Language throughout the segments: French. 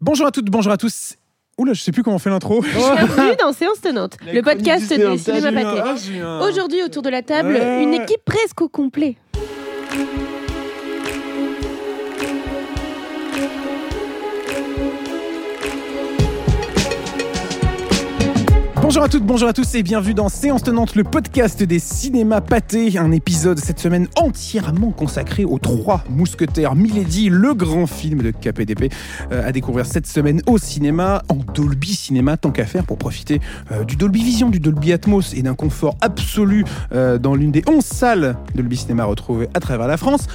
Bonjour à toutes, bonjour à tous. Oula, je sais plus comment on fait l'intro. Bienvenue dans Séance Tenante, La le podcast des hein, cinémas pâtés. ah, eu un- Aujourd'hui, autour de la table, une équipe presque au complet. Bonjour à toutes, bonjour à tous et bienvenue dans Séance Tenante, le podcast des cinémas pâtés. Un épisode cette semaine entièrement consacré aux trois mousquetaires Milady, le grand film de KPDP, euh, à découvrir cette semaine au cinéma, en Dolby Cinéma, tant qu'à faire pour profiter euh, du Dolby Vision, du Dolby Atmos et d'un confort absolu euh, dans l'une des 11 salles Dolby Cinéma retrouvées à travers la France.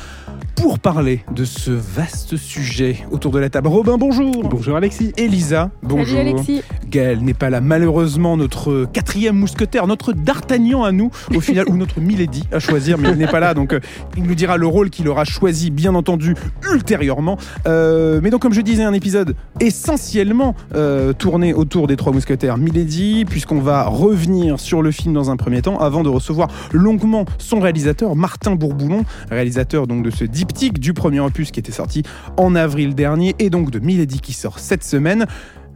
Pour parler de ce vaste sujet autour de la table, Robin, bonjour. Bonjour Alexis. Elisa, bonjour. Salut Alexis. Gaël n'est pas là, malheureusement, notre quatrième mousquetaire, notre D'Artagnan à nous, au final, ou notre Milady à choisir, mais il n'est pas là, donc euh, il nous dira le rôle qu'il aura choisi, bien entendu, ultérieurement. Euh, mais donc, comme je disais, un épisode essentiellement euh, tourné autour des trois mousquetaires Milady, puisqu'on va revenir sur le film dans un premier temps, avant de recevoir longuement son réalisateur, Martin Bourboulon, réalisateur donc de ce diptyque du premier opus qui était sorti en avril dernier, et donc de Milady qui sort cette semaine.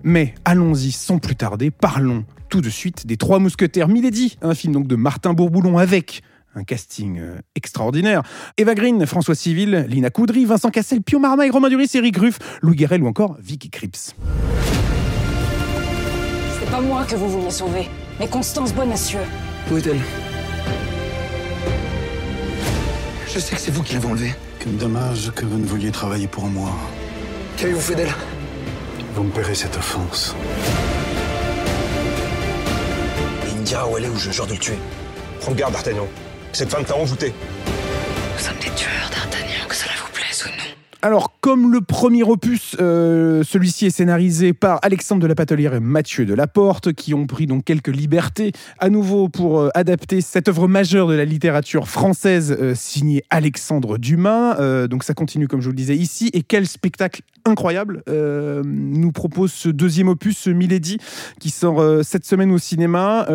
Mais allons-y sans plus tarder, parlons tout de suite des Trois Mousquetaires Milady, un film donc de Martin Bourboulon avec un casting euh, extraordinaire. Eva Green, François Civil, Lina Coudry, Vincent Cassel, Pio Marmaille, Romain Duris, Eric Ruff, Louis Guerrel ou encore Vicky Cripps. C'est pas moi que vous vouliez sauver, mais Constance Bonacieux. Où est-elle? Je sais que c'est vous qui l'avez enlevée. Quel dommage que vous ne vouliez travailler pour moi. Qu'avez-vous fait d'elle? Vous me paierez cette offense. Il me dira où elle est ou je jure de le tuer. Prends garde, D'Artagnan. Cette femme t'a envoûté. Nous sommes des tueurs, D'Artagnan, que cela vous plaise ou non. Alors, comme le premier opus, euh, celui-ci est scénarisé par Alexandre de la Patelière et Mathieu de Laporte, qui ont pris donc quelques libertés à nouveau pour euh, adapter cette œuvre majeure de la littérature française euh, signée Alexandre Dumas. Donc ça continue, comme je vous le disais ici. Et quel spectacle incroyable nous propose ce deuxième opus, Milady, qui sort cette semaine au cinéma.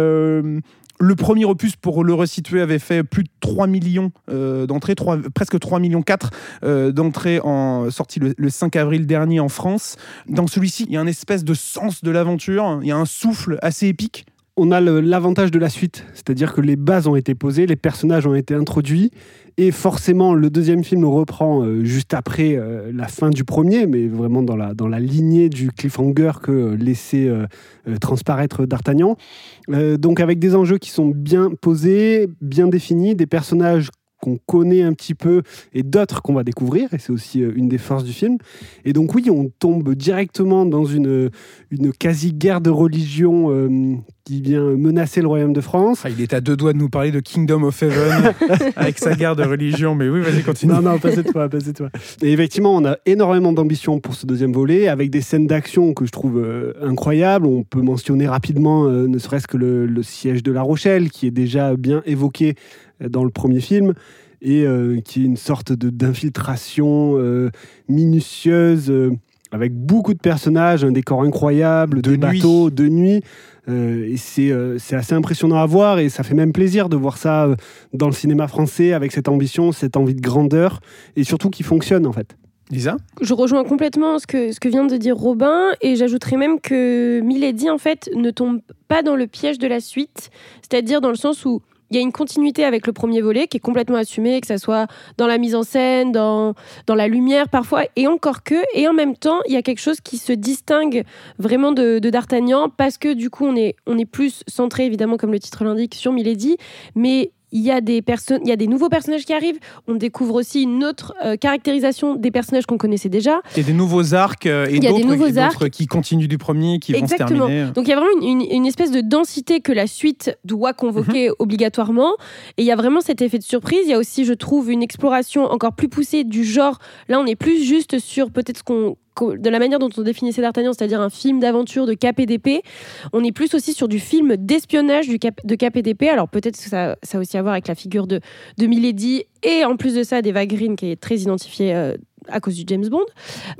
Le premier opus, pour le resituer, avait fait plus de 3 millions euh, d'entrées, presque 3 millions 4 euh, d'entrées en sorti le, le 5 avril dernier en France. Dans celui-ci, il y a un espèce de sens de l'aventure, il y a un souffle assez épique. On a l'avantage de la suite, c'est-à-dire que les bases ont été posées, les personnages ont été introduits, et forcément le deuxième film reprend euh, juste après euh, la fin du premier, mais vraiment dans la, dans la lignée du cliffhanger que euh, laissait transparaître D'Artagnan. Donc avec des enjeux qui sont bien posés, bien définis, des personnages qu'on connaît un petit peu et d'autres qu'on va découvrir, et c'est aussi euh, une des forces du film. Et donc oui, on tombe directement dans une, une quasi-guerre de religion euh, qui vient menacer le royaume de France. Ah, il est à deux doigts de nous parler de Kingdom of Heaven avec sa guerre de religion, mais oui, vas-y, continue. Non, non, pas cette fois, pas cette fois. Et effectivement, on a énormément d'ambition pour ce deuxième volet, avec des scènes d'action que je trouve euh, incroyables. On peut mentionner rapidement, euh, ne serait-ce que le, le siège de La Rochelle, qui est déjà bien évoqué euh, dans le premier film, et euh, qui est une sorte de- d'infiltration euh, minutieuse, euh, avec beaucoup de personnages, un décor incroyable, De des nuit. bateaux, de nuit. Euh, et c'est euh, c'est assez impressionnant à voir, et ça fait même plaisir de voir ça euh, dans le cinéma français, avec cette ambition, cette envie de grandeur, et surtout qui fonctionne en fait. Lisa? Je rejoins complètement ce que, ce que vient de dire Robin et j'ajouterais même que Milady en fait ne tombe pas dans le piège de la suite, c'est-à-dire dans le sens où il y a une continuité avec le premier volet qui est complètement assumé, que ça soit dans la mise en scène, dans, dans la lumière parfois, et encore que, et en même temps, il y a quelque chose qui se distingue vraiment de, de D'Artagnan, parce que du coup, on est, on est plus centré, évidemment, comme le titre l'indique, sur Milady, mais il y, a des personnes, il y a des nouveaux personnages qui arrivent. On découvre aussi une autre euh, caractérisation des personnages qu'on connaissait déjà. Il y a des nouveaux arcs euh, et d'autres qui continuent du premier, qui vont se Exactement. terminer. Donc il y a vraiment une, une- une espèce de densité que la suite doit convoquer Mhm. obligatoirement. Et il y a vraiment cet effet de surprise. Il y a aussi, je trouve, une exploration encore plus poussée du genre. Là, on est plus juste sur peut-être ce qu'on- de la manière dont on définissait D'Artagnan, c'est-à-dire un film d'aventure de KPDP, on est plus aussi sur du film d'espionnage de KPDP. Alors peut-être que ça, a aussi à voir avec la figure de, Milady et en plus de ça d'Eva Green qui est très identifiée euh, à cause du James Bond.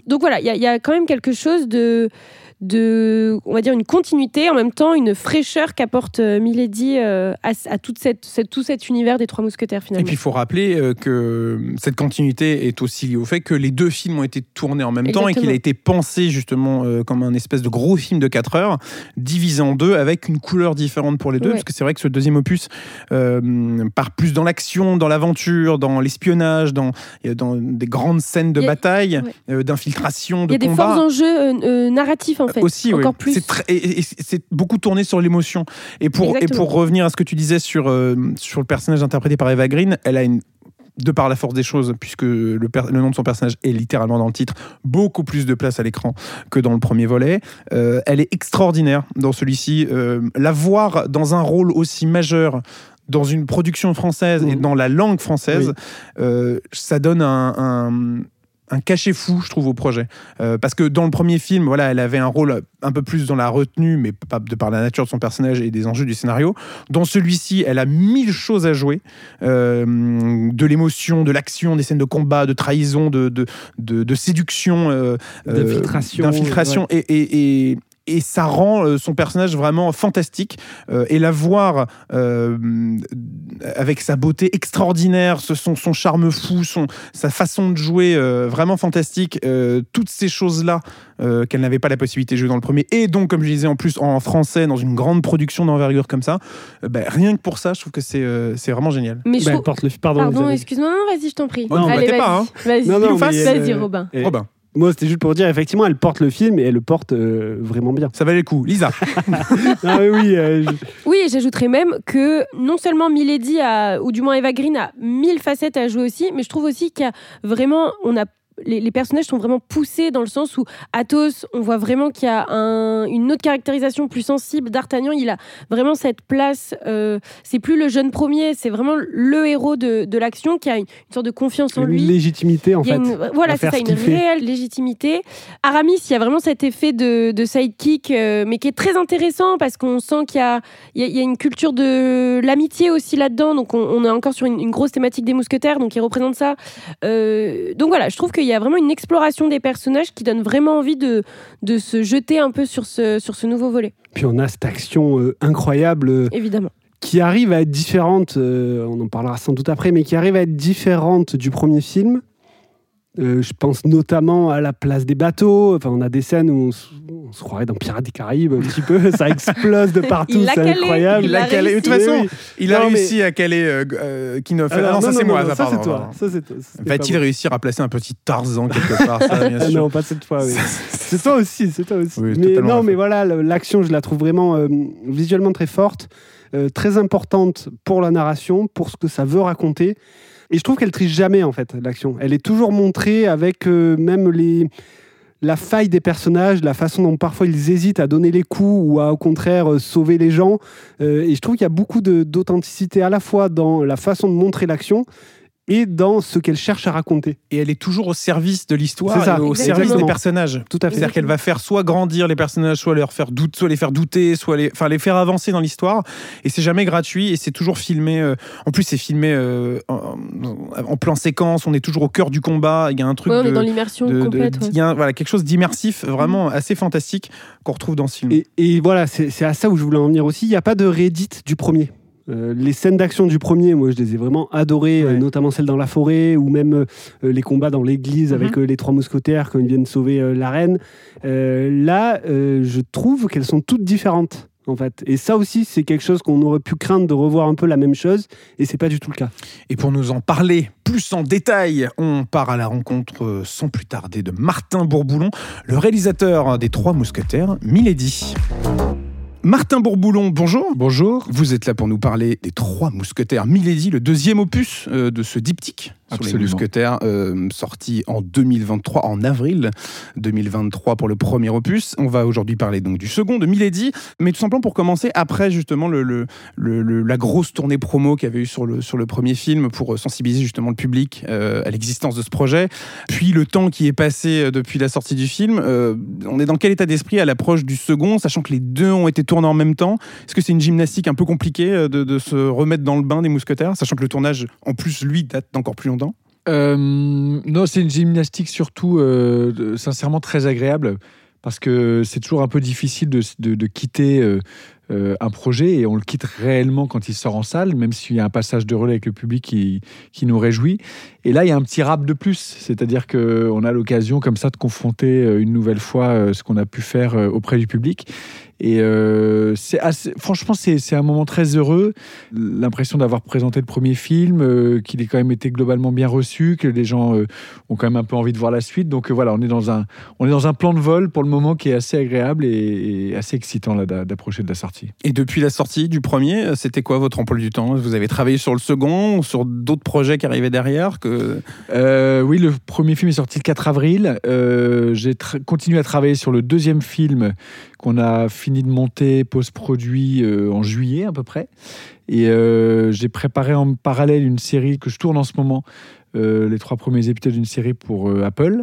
Donc voilà, il y a quand même quelque chose de, de, on va dire, une continuité, en même temps une fraîcheur qu'apporte euh, Milady euh, à, à toute cette, cette- tout cet univers des Trois Mousquetaires Et finalement. puis il faut rappeler euh, que cette continuité est aussi liée au fait que les deux films ont été tournés en même temps et qu'il a été pensé justement euh, comme un espèce de gros film de 4 heures, divisé en deux avec une couleur différente pour les deux. Ouais. Parce que c'est vrai que ce deuxième opus euh, part plus dans l'action, dans l'aventure, dans l'espionnage, dans, dans des grandes scènes de a- bataille, ouais. euh, d'infiltration, Il de y a des combat. forts enjeux narratifs en fait, Aussi, plus. C'est très- et- et c'est beaucoup tourné sur l'émotion. Et pour, et Exactement. pour revenir à ce que tu disais sur, euh, sur le personnage interprété par Eva Green, elle a une de par la force des choses, puisque le, per- le nom de son personnage est littéralement dans le titre, beaucoup plus de place à l'écran que dans le premier volet. Euh, elle est extraordinaire dans celui-ci. Euh, la voir dans un rôle aussi majeur dans une production française et Mhm. dans la langue française, euh, ça donne un, un, un cachet fou, je trouve, au projet. Euh, parce que dans le premier film, voilà, elle avait un rôle un peu plus dans la retenue, mais pas de par la nature de son personnage et des enjeux du scénario. Dans celui-ci, elle a mille choses à jouer. Euh, de l'émotion, de l'action, des scènes de combat, de trahison, de, de, de, de séduction, euh, D'infiltration, et, et, et ça rend euh, son personnage vraiment fantastique. Euh, et la voir euh, avec sa beauté extraordinaire, ce- son, son charme fou, son, sa façon de jouer euh, vraiment fantastique, euh, toutes ces choses-là euh, qu'elle n'avait pas la possibilité de jouer dans le premier, et donc, comme je disais, en plus en français, dans une grande production d'envergure comme ça, euh, ben, rien que pour ça, je trouve que c'est euh, c'est vraiment génial. Mais je Bah, elle trouve- porte le pardon. Excuse-moi, vas-y, je t'en prie. Oh, non, Allez, hein. vas-y. Mais, vas-y, euh, Robin. Et- Robin, Moi, c'était juste pour dire, effectivement, elle porte le film et elle le porte euh, vraiment bien. ça valait le coup. Lisa, Ah oui, oui. euh, je- Oui, et j'ajouterais même que non seulement Milady a, ou du moins Eva Green a mille facettes à jouer aussi, mais je trouve aussi qu'il y a vraiment, on a les, les personnages sont vraiment poussés dans le sens où Athos, on voit vraiment qu'il y a un- une autre caractérisation plus sensible. D'Artagnan, il a vraiment cette place. euh, c'est plus le jeune premier, c'est vraiment le héros de, de l'action qui a une, une sorte de confiance en une lui. légitimité, en Il y a fait. une- voilà, c'est ça, une fait. réelle légitimité. Aramis, il y a vraiment cet effet de, de sidekick, euh, mais qui est très intéressant parce qu'on sent qu'il y a, il y a- il y a une culture de l'amitié aussi là-dedans. Donc, on, on est encore sur une, une grosse thématique des mousquetaires, donc il représente ça. Euh, donc voilà, je trouve qu'il y a vraiment une exploration des personnages qui donne vraiment envie de, de se jeter un peu sur ce, sur ce nouveau volet, Puis on a cette action euh, incroyable euh, évidemment. qui arrive à être différente, euh, on en parlera sans doute après, mais qui arrive à être différente du premier film. Euh, je pense notamment à la place des bateaux. Enfin, on a des scènes où on se, on se croirait dans Pirates des Caraïbes un petit peu. Ça explose de partout, c'est incroyable. il a calé. De toute façon, il a Non, mais- réussi à caler euh, euh, Kinoff. Alors, Ah non, ça c'est moi, ça, ça c'est toi. Ça c'est Va-t-il réussir à placer un petit Tarzan quelque part ça, bien Ah sûr. non, pas cette fois. oui. C'est toi aussi, c'est toi aussi. Oui, mais totalement non, mais voilà, l'action, je la trouve vraiment visuellement très forte, très importante pour la narration, pour ce que ça veut raconter. Et je trouve qu'elle triche jamais en fait l'action. Elle est toujours montrée avec euh, même les la faille des personnages, la façon dont parfois ils hésitent à donner les coups ou à au contraire euh, sauver les gens. Euh, et je trouve qu'il y a beaucoup d'authenticité à la fois dans la façon de montrer l'action et dans ce qu'elle cherche à raconter. Et elle est toujours au service de l'histoire, et au exactement. service des personnages. Tout à fait. C'est-à-dire qu'elle va faire soit grandir les personnages, soit leur faire doute, soit les faire douter, soit les, enfin les faire avancer dans l'histoire. Et c'est jamais gratuit et c'est toujours filmé. euh, en plus, c'est filmé euh, en, en plan séquence. On est toujours au cœur du combat. Il y a un truc Ouais, on de, est dans l'immersion complète. ouais. il y a un- voilà quelque chose d'immersif, vraiment assez fantastique qu'on retrouve dans ce film. Et, et voilà, c'est c'est à ça où je voulais en venir aussi. Il n'y a pas de réédite du premier. Euh, les scènes d'action du premier, moi, je les ai vraiment adorées, euh, notamment celles dans la forêt ou même euh, les combats dans l'église Mhm. avec euh, les trois mousquetaires quand ils viennent sauver la reine. Là, je trouve qu'elles sont toutes différentes. En fait. Et ça aussi, c'est quelque chose qu'on aurait pu craindre de revoir un peu la même chose, et c'est pas du tout le cas. Et pour nous en parler plus en détail, on part à la rencontre sans plus tarder de Martin Bourboulon, le réalisateur des Trois Mousquetaires, Milady. Martin Bourboulon, bonjour. Bonjour. Vous êtes là pour nous parler des Trois Mousquetaires, Milady, le deuxième opus euh, de ce diptyque sur les Absolument. Mousquetaires, euh, sorti en 2023, en avril 2023 pour le premier opus. On va aujourd'hui parler donc du second, de Milady, mais tout simplement pour commencer, après justement le, le- le- le- la grosse tournée promo qu'il y avait eu sur le, sur le premier film pour sensibiliser justement le public euh, à l'existence de ce projet, puis le temps qui est passé euh, depuis la sortie du film, euh, on est dans quel état d'esprit à l'approche du second, sachant que les deux ont été tournés en même temps? Est-ce que c'est une gymnastique un peu compliquée euh, de, de se remettre dans le bain des mousquetaires, sachant que le tournage, en plus, lui, date d'encore plus longtemps? Euh, non, c'est une gymnastique surtout, euh, sincèrement, très agréable parce que c'est toujours un peu difficile de, quitter euh, un projet et on le quitte réellement quand il sort en salle, même s'il y a un passage de relais avec le public qui, qui nous réjouit. Et là, il y a un petit rap de plus, c'est-à-dire qu'on a l'occasion comme ça de confronter une nouvelle fois ce qu'on a pu faire auprès du public. Et euh, c'est franchement, c'est un moment très heureux. L'impression d'avoir présenté le premier film, euh, qu'il ait quand même été globalement bien reçu, que les gens euh, ont quand même un peu envie de voir la suite. Donc voilà, on est dans un, on est dans un plan de vol pour le moment qui est assez agréable et, et assez excitant d'approcher de la sortie. Et depuis la sortie du premier, c'était quoi votre emploi du temps? Vous avez travaillé sur le second, sur d'autres projets qui arrivaient derrière que... Oui, le premier film est sorti le 4 avril. J'ai continué à travailler sur le deuxième film qu'on a fini de monter post-produit euh, en juillet à peu près. Et euh, j'ai préparé en parallèle une série que je tourne en ce moment, euh, les trois premiers épisodes d'une série pour Apple.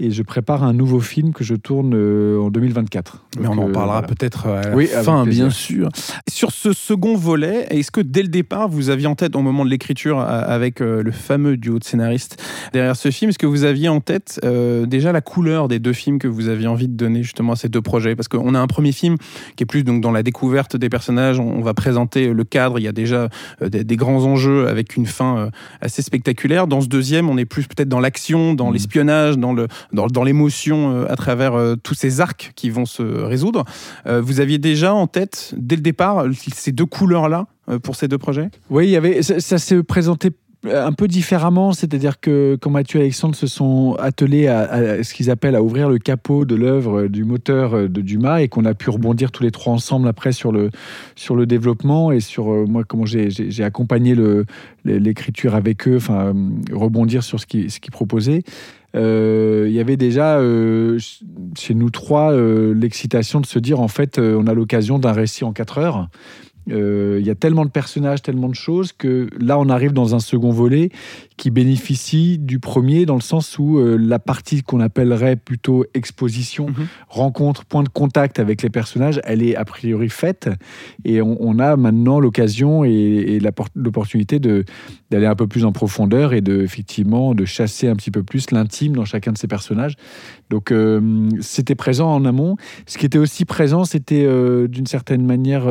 Et je prépare un nouveau film que je tourne euh, en 2024. Mais on en euh, parlera voilà. peut-être à la Oui, fin, bien sûr. Sur ce second volet, est-ce que dès le départ, vous aviez en tête, au moment de l'écriture, avec euh, le fameux duo de scénaristes derrière ce film, est-ce que vous aviez en tête euh, déjà la couleur des deux films que vous aviez envie de donner justement à ces deux projets? Parce qu'on a un premier film qui est plus donc dans la découverte des personnages, on, va présenter le cadre, il y a déjà euh, des, des grands enjeux avec une fin euh, assez spectaculaire. Dans ce deuxième, on est plus peut-être dans l'action, dans Mhm. l'espionnage, dans le dans, dans l'émotion euh, à travers euh, tous ces arcs qui vont se résoudre. Euh, vous aviez déjà en tête, dès le départ, ces deux couleurs-là pour ces deux projets? Oui, il y avait, ça, ça s'est présenté un peu différemment, c'est-à-dire que quand Mathieu et Alexandre se sont attelés à, ce qu'ils appellent à ouvrir le capot de l'œuvre du moteur de Dumas et qu'on a pu rebondir tous les trois ensemble après sur le, sur le développement et sur euh, moi comment j'ai- accompagné l'écriture avec eux, enfin euh, rebondir sur ce qu'ils ce qu'ils proposaient. Euh, il y avait déjà euh, ch- chez nous trois euh, l'excitation de se dire en fait euh, on a l'occasion d'un récit en quatre heures. Euh, Il y a tellement de personnages, tellement de choses que là on arrive dans un second volet qui bénéficie du premier dans le sens où euh, la partie qu'on appellerait plutôt exposition, Mhm. rencontre, point de contact avec les personnages, elle est a priori faite et on, on a maintenant l'occasion et, l'opportunité d'aller un peu plus en profondeur et de effectivement de chasser un petit peu plus l'intime dans chacun de ces personnages. Donc euh, c'était présent en amont. Ce qui était aussi présent, c'était d'une certaine manière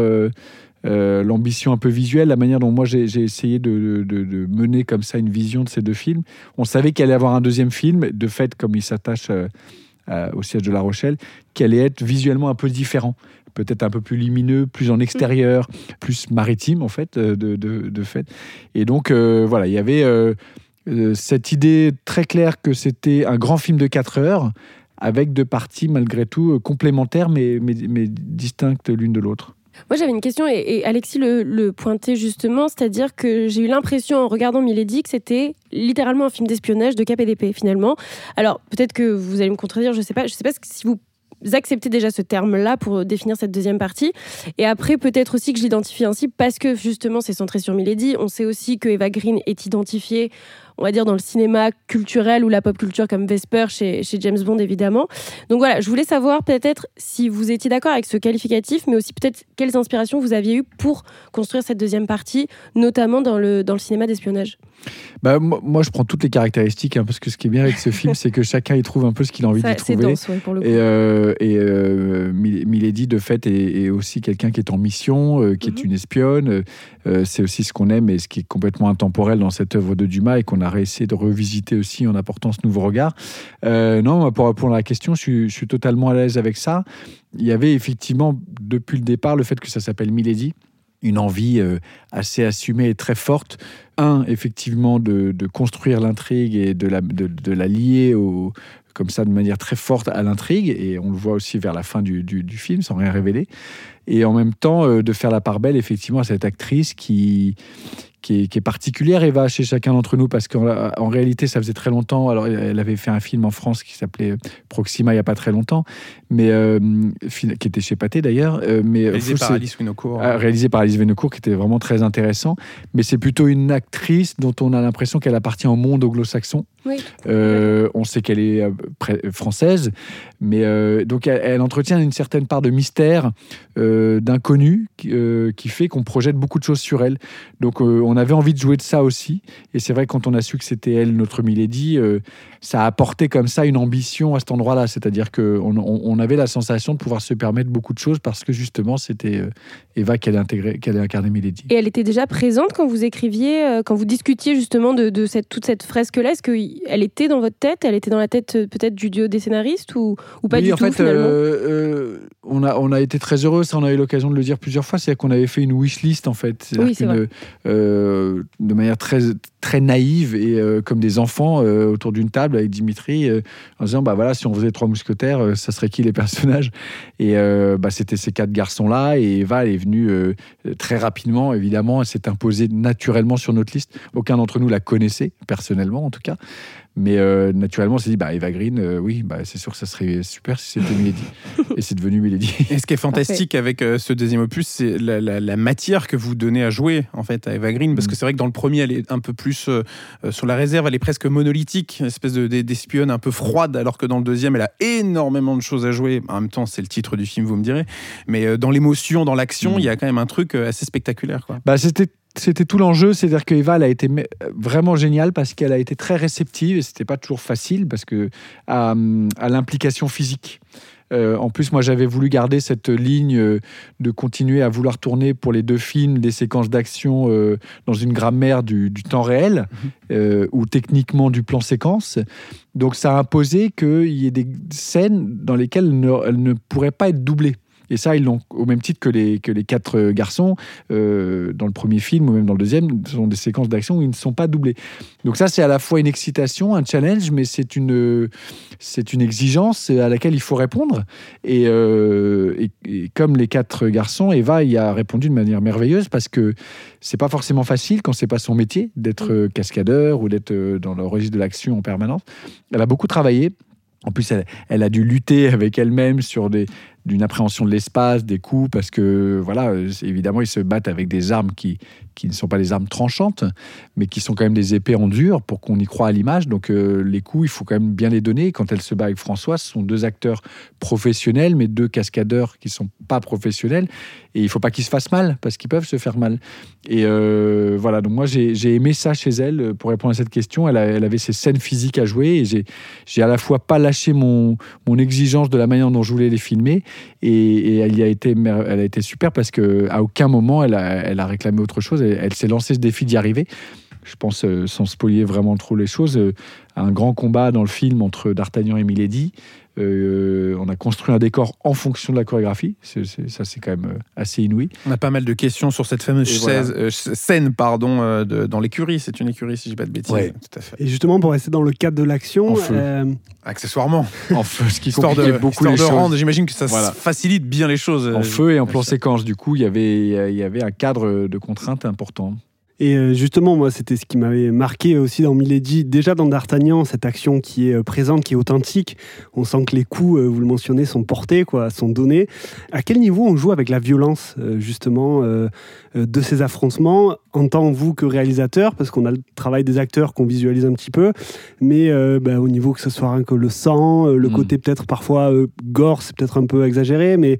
euh, l'ambition un peu visuelle, la manière dont moi j'ai essayé de, mener comme ça une vision de ces deux films. On savait qu'il allait y avoir un deuxième film, de fait, comme il s'attache euh, au siège de La Rochelle, qui allait être visuellement un peu différent. Peut-être un peu plus lumineux, plus en extérieur, plus maritime en fait, euh, de. Et donc voilà, il y avait cette idée très claire que c'était un grand film de 4 heures, avec deux parties malgré tout complémentaires mais distinctes l'une de l'autre. Moi, j'avais une question et, Alexis le, pointait justement, c'est-à-dire que j'ai eu l'impression en regardant Milady que c'était littéralement un film d'espionnage de KPDP finalement. Alors peut-être que vous allez me contredire, je sais pas, je sais pas si vous acceptez déjà ce terme-là pour définir cette deuxième partie. Et après, peut-être aussi que je l'identifie ainsi parce que justement c'est centré sur Milady. On sait aussi que Eva Green est identifiée on va dire dans le cinéma culturel ou la pop culture comme Vesper chez, James Bond évidemment. Donc voilà, je voulais savoir peut-être si vous étiez d'accord avec ce qualificatif, mais aussi peut-être quelles inspirations vous aviez eues pour construire cette deuxième partie, notamment dans le, dans le cinéma d'espionnage. Bah, moi, je prends toutes les caractéristiques, hein, parce que ce qui est bien avec ce film, c'est que chacun y trouve un peu ce qu'il a envie C'est trouver. dense, ouais, pour le coup. Et, euh, et euh, Mil- Milady, de fait, est, est aussi quelqu'un qui est en mission, euh, qui Mhm. est une espionne. Euh, c'est aussi ce qu'on aime et ce qui est complètement intemporel dans cette œuvre de Dumas et qu'on a réessayé de revisiter aussi en apportant ce nouveau regard. Non, pour répondre à la question, je suis, je suis totalement à l'aise avec ça. Il y avait effectivement, depuis le départ, le fait que ça s'appelle Milady une envie euh, assez assumée et très forte. Un, effectivement, de, construire l'intrigue et de la, lier comme ça de manière très forte à l'intrigue, et on le voit aussi vers la fin du film, sans rien révéler. Et en même temps, euh, de faire la part belle, effectivement, à cette actrice qui, qui, est, qui est particulière, Eva, chez chacun d'entre nous, parce qu'en en réalité, ça faisait très longtemps. Alors, elle avait fait un film en France qui s'appelait Proxima il n'y a pas très longtemps, mais euh, qui était chez Pathé d'ailleurs. Euh, mais Réalisé par Alice Winocourt. ah, réalisé par Alice Vénecourt, qui était vraiment très intéressant. Mais c'est plutôt une, ac- actrice dont on a l'impression qu'elle appartient au monde anglo-saxon. Oui. Euh, on sait qu'elle est française, mais euh, donc elle, elle entretient une certaine part de mystère, euh, d'inconnu, qui, euh, qui fait qu'on projette beaucoup de choses sur elle. Donc euh, on avait envie de jouer de ça aussi, et c'est vrai que quand on a su que c'était elle, notre Milady, ça a apporté comme ça une ambition à cet endroit-là, c'est-à-dire qu'on on, on avait la sensation de pouvoir se permettre beaucoup de choses parce que justement c'était Eva qui allait incarner Milady. Et elle était déjà présente quand vous écriviez, quand vous discutiez justement de, de cette, toute cette fresque-là? Est-ce qu'elle était dans votre tête? Elle était dans la tête peut-être du duo des scénaristes ou, ou pas oui, du en tout fait, finalement? on, a, on a été très heureux, ça on a eu l'occasion de le dire plusieurs fois, c'est qu'on avait fait une wish list en fait, C'est-à-dire Oui, qu'une, vrai. euh, de manière très, très naïve et euh, comme des enfants euh, autour d'une table avec Dimitri, euh, en disant bah voilà, si on faisait trois mousquetaires, euh, ça serait qui les personnages? Et euh, bah, c'était ces quatre garçons-là et Eva elle est venue euh, très rapidement, évidemment, elle s'est imposée naturellement sur notre liste. Aucun d'entre nous la connaissait, personnellement en tout cas. Mais euh, naturellement, on s'est dit, bah, Eva Green, euh, oui, bah, c'est sûr que ça serait super si c'était Milady. et c'est devenu Milady. Et ce qui est fantastique avec euh, ce deuxième opus, c'est la, la- la matière que vous donnez à jouer en fait à Eva Green, parce Mm. que c'est vrai que dans le premier, elle est un peu plus sur la réserve, elle est presque monolithique, une espèce de- d'espionne un peu froide, alors que dans le deuxième, elle a énormément de choses à jouer. En même temps, c'est le titre du film, vous me direz, mais euh, dans l'émotion, dans l'action, Mm. il y a quand même un truc assez spectaculaire. Quoi. Bah, c'était c'était tout l'enjeu, c'est-à-dire que Eva elle a été me- vraiment géniale parce qu'elle a été très réceptive et c'était pas toujours facile parce que à, à l'implication physique. Euh, en plus, moi, j'avais voulu garder cette ligne euh, de continuer à vouloir tourner pour les deux films des séquences d'action euh, dans une grammaire du, du temps réel euh, ou techniquement du plan séquence. Donc, ça a imposé qu'il y ait des scènes dans lesquelles elles ne, elles ne pourraient pas être doublées. Et ça, ils l'ont au même titre que les, que les quatre euh, garçons euh, dans le premier film ou même dans le deuxième, ce sont des séquences d'action où ils ne sont pas doublés. Donc ça, c'est à la fois une excitation, un challenge, mais c'est une, c'est une exigence à laquelle il faut répondre. Et, euh, et- et comme les quatre garçons, Eva y a répondu de manière merveilleuse parce que c'est pas forcément facile quand c'est pas son métier d'être euh, cascadeur ou d'être dans le registre de l'action en permanence. Elle a beaucoup travaillé. En plus, elle, elle a dû lutter avec elle-même sur des, d'une appréhension de l'espace, des coups, parce que, voilà, évidemment, ils se battent avec des armes qui, qui ne sont pas des armes tranchantes, mais qui sont quand même des épées en dur pour qu'on y croit à l'image. Donc, euh, les coups, il faut quand même bien les donner. Quand elle se bat avec François, ce sont deux acteurs professionnels, mais deux cascadeurs qui sont pas professionnels. Et il faut pas qu'ils se fassent mal, parce qu'ils peuvent se faire mal. Et euh, voilà, donc moi, j'ai aimé ça chez elle. euh, Pour répondre à cette question, elle, elle avait ses scènes physiques à jouer, et j'ai à la fois pas lâché mon, mon exigence de la manière dont je voulais les filmer, et, elle, a été, elle super parce que à aucun moment elle a, réclamé autre chose. Elle, s'est lancée ce défi d'y arriver. Je pense, euh, sans spolier vraiment trop les choses, euh, un grand combat dans le film entre D'Artagnan et Milady. Euh, on a construit un décor en fonction de la chorégraphie. C'est- c'est- ça, c'est quand même euh, assez inouï. On a pas mal de questions sur cette fameuse Et voilà. chaise- euh, scène pardon, euh, de- dans l'écurie. C'est une écurie, si je dis pas de bêtises. Ouais. Tout à fait. Et justement, pour rester dans le cadre de l'action, En feu. euh, Accessoirement. En feu, ce qui Histoire de, beaucoup histoire les de choses. rendre, j'imagine que ça Voilà. facilite bien les choses. En feu et en plan séquence. Du coup, il y avait, il y avait un cadre de contraintes important. Et euh, justement, moi, c'était ce qui m'avait marqué aussi dans Milady. Déjà dans D'Artagnan, cette action qui est euh, présente, qui est authentique. On sent que les coups, euh, vous le mentionnez, sont portés, quoi, sont donnés. À quel niveau on joue avec la violence, justement, de ces affrontements, en tant vous que réalisateur, parce qu'on a le travail des acteurs qu'on visualise un petit peu, mais euh, bah, au niveau que ce soit rien que le sang, le Mm. côté peut-être parfois euh, gore, c'est peut-être un peu exagéré, mais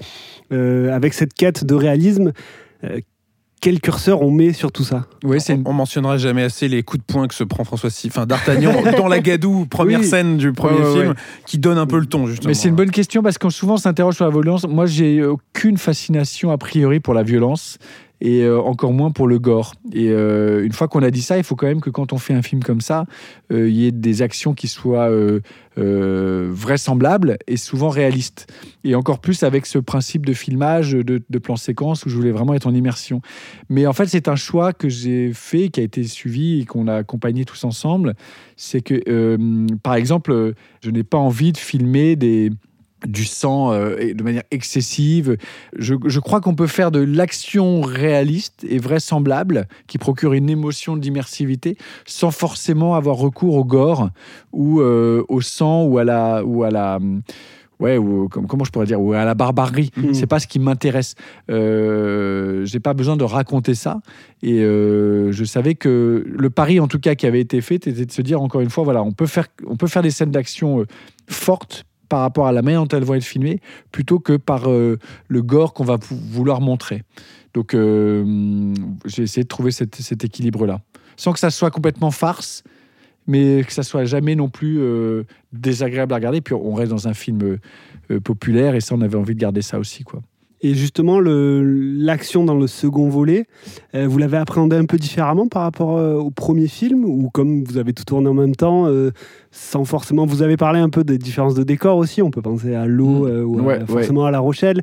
euh, avec cette quête de réalisme. Quel curseur on met sur tout ça Oui, c'est on, une on mentionnera jamais assez les coups de poing que se prend François Si, enfin D'Artagnan dans la Gadoue, première Oui. scène du premier Ouais, ouais, film, ouais. qui donne un peu le ton justement. Mais c'est une bonne question parce qu'on souvent s'interroge sur la violence. Moi, j'ai aucune fascination a priori pour la violence et euh, encore moins pour le gore. Et euh, une fois qu'on a dit ça, il faut quand même que quand on fait un film comme ça, euh, il y ait des actions qui soient vraisemblables et souvent réalistes. Et encore plus avec ce principe de filmage, de, de plan séquence où je voulais vraiment être en immersion. Mais en fait, c'est un choix que j'ai fait, qui a été suivi et qu'on a accompagné tous ensemble. C'est que, par exemple, je n'ai pas envie de filmer des du sang euh, de manière excessive. Je, je crois qu'on peut faire de l'action réaliste et vraisemblable qui procure une émotion d'immersivité sans forcément avoir recours au gore ou euh, au sang ou à la ou à la ouais, ou comme- comment je pourrais dire, ou à la barbarie. Mhm. C'est pas ce qui m'intéresse. Euh, J'ai pas besoin de raconter ça. Et euh, je savais que le pari, en tout cas, qui avait été fait, était de se dire encore une fois, voilà, on peut faire, on peut faire des scènes d'action fortes par rapport à la manière dont elles vont être filmées, plutôt que par euh, le gore qu'on va vouloir montrer. Donc, euh, j'ai essayé de trouver cet, équilibre-là, sans que ça soit complètement farce, mais que ça soit jamais non plus euh, désagréable à regarder. Puis on reste dans un film populaire, et ça, on avait envie de garder ça aussi, quoi. Et justement, l'action dans le second volet, euh, vous l'avez appréhendé un peu différemment par rapport euh, au premier film Ou comme vous avez tout tourné en même temps, euh, sans forcément. Vous avez parlé un peu des différences de décor aussi, on peut penser à l'eau Mm. ou à- Ouais, forcément à La Rochelle.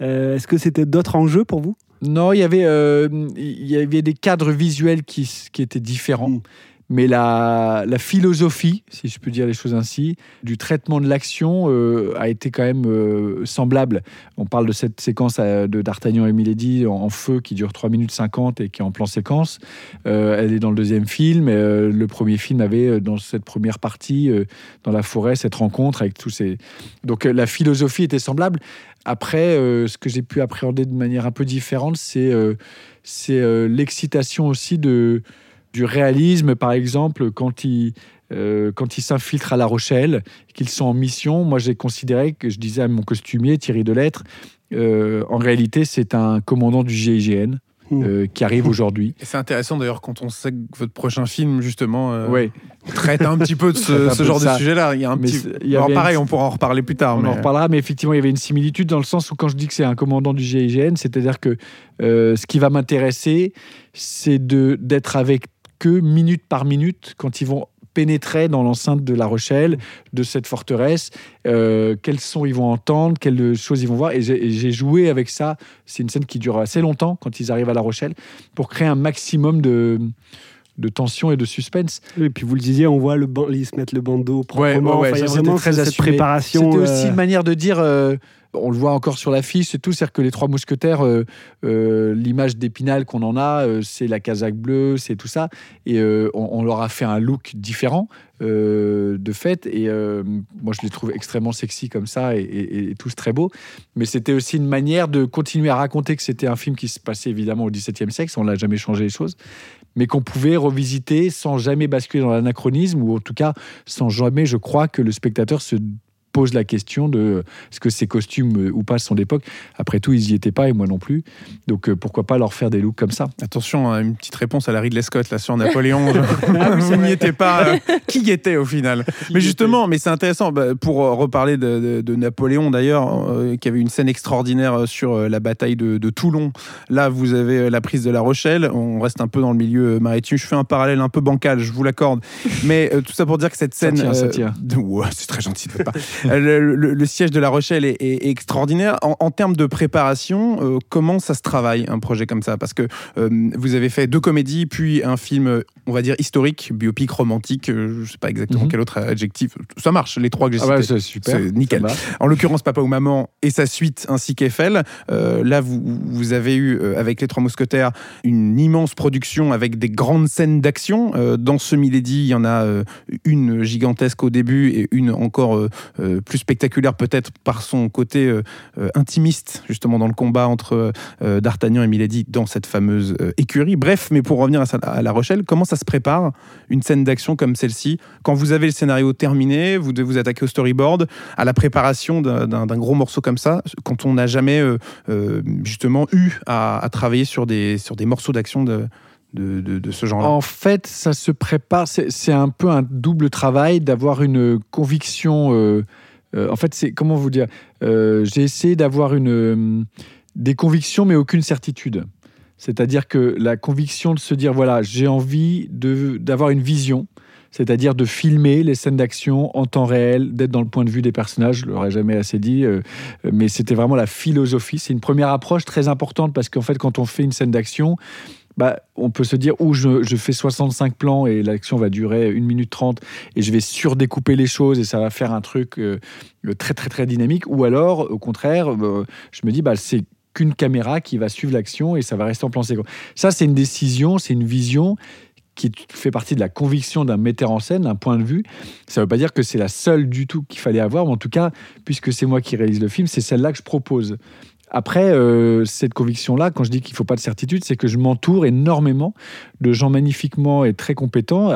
Est-ce que c'était d'autres enjeux pour vous? Non, il y avait, euh, il y avait des cadres visuels qui, qui étaient différents. Mm. Mais la, philosophie, si je peux dire les choses ainsi, du traitement de l'action euh, a été quand même euh, semblable. On parle de cette séquence euh, de D'Artagnan et Milady en, feu qui dure 3 minutes 50 et qui est en plan séquence. Elle est dans le deuxième film. Le premier film avait, dans cette première partie, dans la forêt, cette rencontre avec tous ces... Donc la philosophie était semblable. Après, ce que j'ai pu appréhender de manière un peu différente, c'est c'est euh, l'excitation aussi de, du réalisme, par exemple, quand ils euh, quand ils s'infiltrent à La Rochelle, qu'ils sont en mission. Moi, j'ai considéré que je disais à mon costumier, Thierry Delettre, euh, en réalité, c'est un commandant du GIGN euh, qui arrive aujourd'hui. C'est intéressant d'ailleurs quand on sait que votre prochain film, justement, euh, Ouais. traite un petit peu de ce, un ce peu genre de sujet-là. Il y a un Mais petit. c'est- il y Alors, pareil, une- on pourra en reparler plus tard. On mais- en reparlera, mais effectivement, il y avait une similitude dans le sens où quand je dis que c'est un commandant du GIGN, c'est-à-dire que euh, ce qui va m'intéresser, c'est de- d'être avec eux minute par minute quand ils vont pénétrer dans l'enceinte de La Rochelle, de cette forteresse, euh, quels sons ils vont entendre, quelles choses ils vont voir. Et j'ai joué avec ça. C'est une scène qui dure assez longtemps quand ils arrivent à La Rochelle, pour créer un maximum de, de tension et de suspense. Et puis vous le disiez, on voit le ban- ils se mettent le bandeau proprement. ouais, Enfin, il y a ça, c'était vraiment très cette préparation. C'était aussi euh, une manière de dire, euh, on le voit encore sur l'affiche, c'est tout, c'est-à-dire que les trois mousquetaires, euh, euh, l'image d'Épinal qu'on en a, euh, c'est la casaque bleue, c'est tout ça, et on, leur a fait un look différent de fait, et moi je les trouve extrêmement sexy comme ça, et- et tous très beaux, mais c'était aussi une manière de continuer à raconter que c'était un film qui se passait évidemment au XVIIe siècle, on n'a jamais changé les choses, mais qu'on pouvait revisiter sans jamais basculer dans l'anachronisme, ou en tout cas sans jamais, je crois, que le spectateur se pose la question de est-ce que ces costumes euh, ou pas sont d'époque. Après tout, ils y étaient pas et moi non plus. Donc euh, pourquoi pas leur faire des looks comme ça Attention, hein, une petite réponse à la Ridley Scott là sur Napoléon. Ah oui, c'est Vous n'y étiez pas. euh, qui y était au final Mais justement, mais c'est intéressant bah, pour reparler de, de- de Napoléon d'ailleurs, euh, qui avait une scène extraordinaire sur la bataille de, de Toulon. Là, vous avez la prise de La Rochelle. On reste un peu dans le milieu maritime. Je fais un parallèle un peu bancal, je vous l'accorde. Mais euh, tout ça pour dire que cette Ça scène, tient, ça tient. de- Ouais, c'est très gentil de votre part. Euh, le, le- le siège de La Rochelle est, extraordinaire. En, en termes de préparation, euh, comment ça se travaille un projet comme ça? Parce que euh, vous avez fait deux comédies, puis un film, on va dire historique, biopic, romantique. euh, je sais pas exactement Mhm. quel autre adjectif. Ça marche, les trois que j'ai Ah ouais, cités. c'est super. C'est nickel. En l'occurrence, Papa ou Maman et sa suite, ainsi qu'Eiffel. Là, vous, vous avez eu, avec Les Trois Mousquetaires, une immense production avec des grandes scènes d'action. Dans ce Milady, il y en a une gigantesque au début et une encore plus spectaculaire, peut-être par son côté euh, euh, intimiste, justement, dans le combat entre euh, D'Artagnan et Milady dans cette fameuse écurie. Bref, mais pour revenir à, La Rochelle, comment ça se prépare une scène d'action comme celle-ci? Quand vous avez le scénario terminé, vous devez vous attaquer au storyboard, à la préparation d'un gros morceau comme ça, quand on n'a jamais justement eu à, travailler sur des, sur des morceaux d'action de, de, ce genre-là? En fait, ça se prépare. C'est un peu un double travail d'avoir une conviction. Euh, en fait, c'est comment vous dire Euh, J'ai essayé d'avoir une euh, des convictions, mais aucune certitude. C'est-à-dire que la conviction de se dire voilà, j'ai envie d'avoir une vision. C'est-à-dire de filmer les scènes d'action en temps réel, d'être dans le point de vue des personnages, je l'aurais jamais assez dit, mais c'était vraiment la philosophie. C'est une première approche très importante parce qu'en fait, quand on fait une scène d'action, bah, on peut se dire, ou je, fais 65 plans et l'action va durer 1 minute 30 et je vais surdécouper les choses et ça va faire un truc euh, très très très dynamique, ou alors au contraire, euh, je me dis, bah, c'est qu'une caméra qui va suivre l'action et ça va rester en plan séquence. Ça, c'est une décision, c'est une vision qui fait partie de la conviction d'un metteur en scène, d'un point de vue. Ça ne veut pas dire que c'est la seule du tout qu'il fallait avoir, mais en tout cas, puisque c'est moi qui réalise le film, c'est celle-là que je propose. Après, euh, cette conviction-là, quand je dis qu'il ne faut pas de certitude, c'est que je m'entoure énormément de gens magnifiquement et très compétents,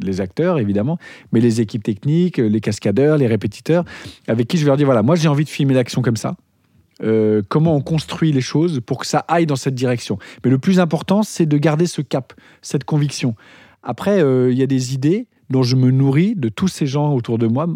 les acteurs évidemment, mais les équipes techniques, les cascadeurs, les répétiteurs, avec qui je vais leur dire, voilà, moi j'ai envie de filmer l'action comme ça. Euh, comment on construit les choses pour que ça aille dans cette direction. Mais le plus important, c'est de garder ce cap, cette conviction. Après, euh, il y a des idées dont je me nourris de tous ces gens autour de moi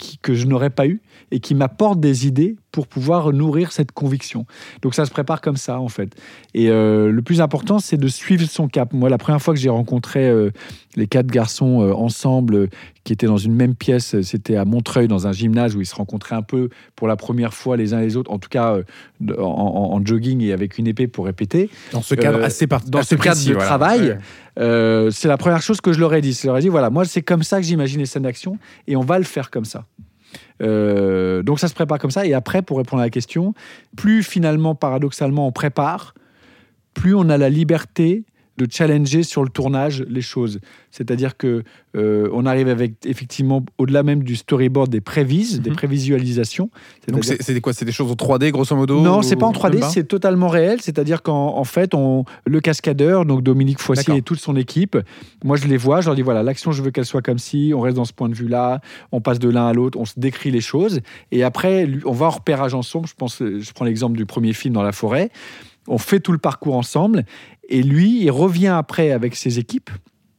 qui- que je n'aurais pas eu et qui m'apportent des idées pour pouvoir nourrir cette conviction. Donc ça se prépare comme ça en fait. Et euh, le plus important, c'est de suivre son cap. Moi, la première fois que j'ai rencontré euh, les quatre garçons euh, ensemble, qui étaient dans une même pièce, c'était à Montreuil, dans un gymnase où ils se rencontraient un peu pour la première fois les uns les autres, en tout cas en, en- en jogging et avec une épée pour répéter. Dans ce cadre assez par- dans assez ce cadre de voilà. travail, Ouais. Euh, c'est la première chose que je leur ai dit. Je leur ai dit, voilà, moi, c'est comme ça que j'imagine les scènes d'action et on va le faire comme ça. Euh, donc ça se prépare comme ça. Et après, pour répondre à la question, plus finalement, paradoxalement, on prépare, plus on a la liberté de challenger sur le tournage les choses. C'est-à-dire que euh, on arrive avec effectivement au-delà même du storyboard des prévises, des Mhm. prévisualisations. Donc c'est quoi? C'est des choses en 3D grosso modo non, c'est pas en 3D, même pas? c'est totalement réel. C'est-à-dire qu'en en fait, on, le cascadeur, donc Dominique Foissier et toute son équipe, moi je les vois, je leur dis voilà, l'action, je veux qu'elle soit comme ci, on reste dans ce point de vue-là, on passe de l'un à l'autre, on se décrit les choses. Et après, on va en repérage ensemble. Je, pense, je prends l'exemple du premier film dans la forêt. On fait tout le parcours ensemble. Et lui, il revient après avec ses équipes.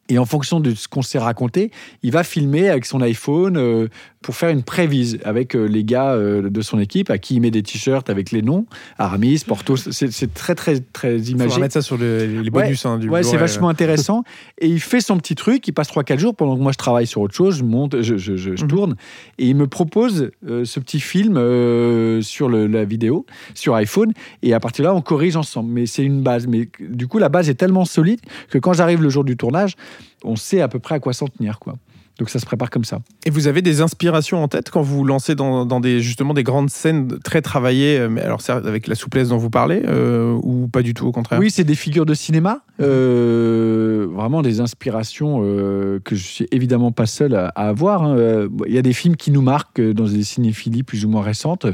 Et en fonction de ce qu'on s'est raconté, il va filmer avec son iPhone euh, pour faire une prévise avec euh, les gars euh, de son équipe à qui il met des t-shirts avec les noms, Aramis, Portos. C'est très, très, très imagé. faudra mettre ça sur le- les Ouais, bonus hein, du Ouais, c'est vachement intéressant. Et il fait son petit truc, il passe 3-4 jours pendant que moi je travaille sur autre chose, je monte, je, je- je- je Mhm. tourne. Et il me propose euh, ce petit film euh, sur le- la vidéo, sur iPhone. Et à partir de là, on corrige ensemble. Mais c'est une base. Mais du coup, la base est tellement solide que quand j'arrive le jour du tournage, on sait à peu près à quoi s'en tenir. Quoi. Donc ça se prépare comme ça. Et vous avez des inspirations en tête quand vous vous lancez dans, dans des, justement des grandes scènes très travaillées, euh, mais alors certes, avec la souplesse dont vous parlez, euh, ou pas du tout au contraire? Oui, c'est des figures de cinéma, euh, vraiment des inspirations euh, que je suis évidemment pas seul à, à avoir. hein. Euh, Il y a des films qui nous marquent dans des cinéphilies plus ou moins récentes.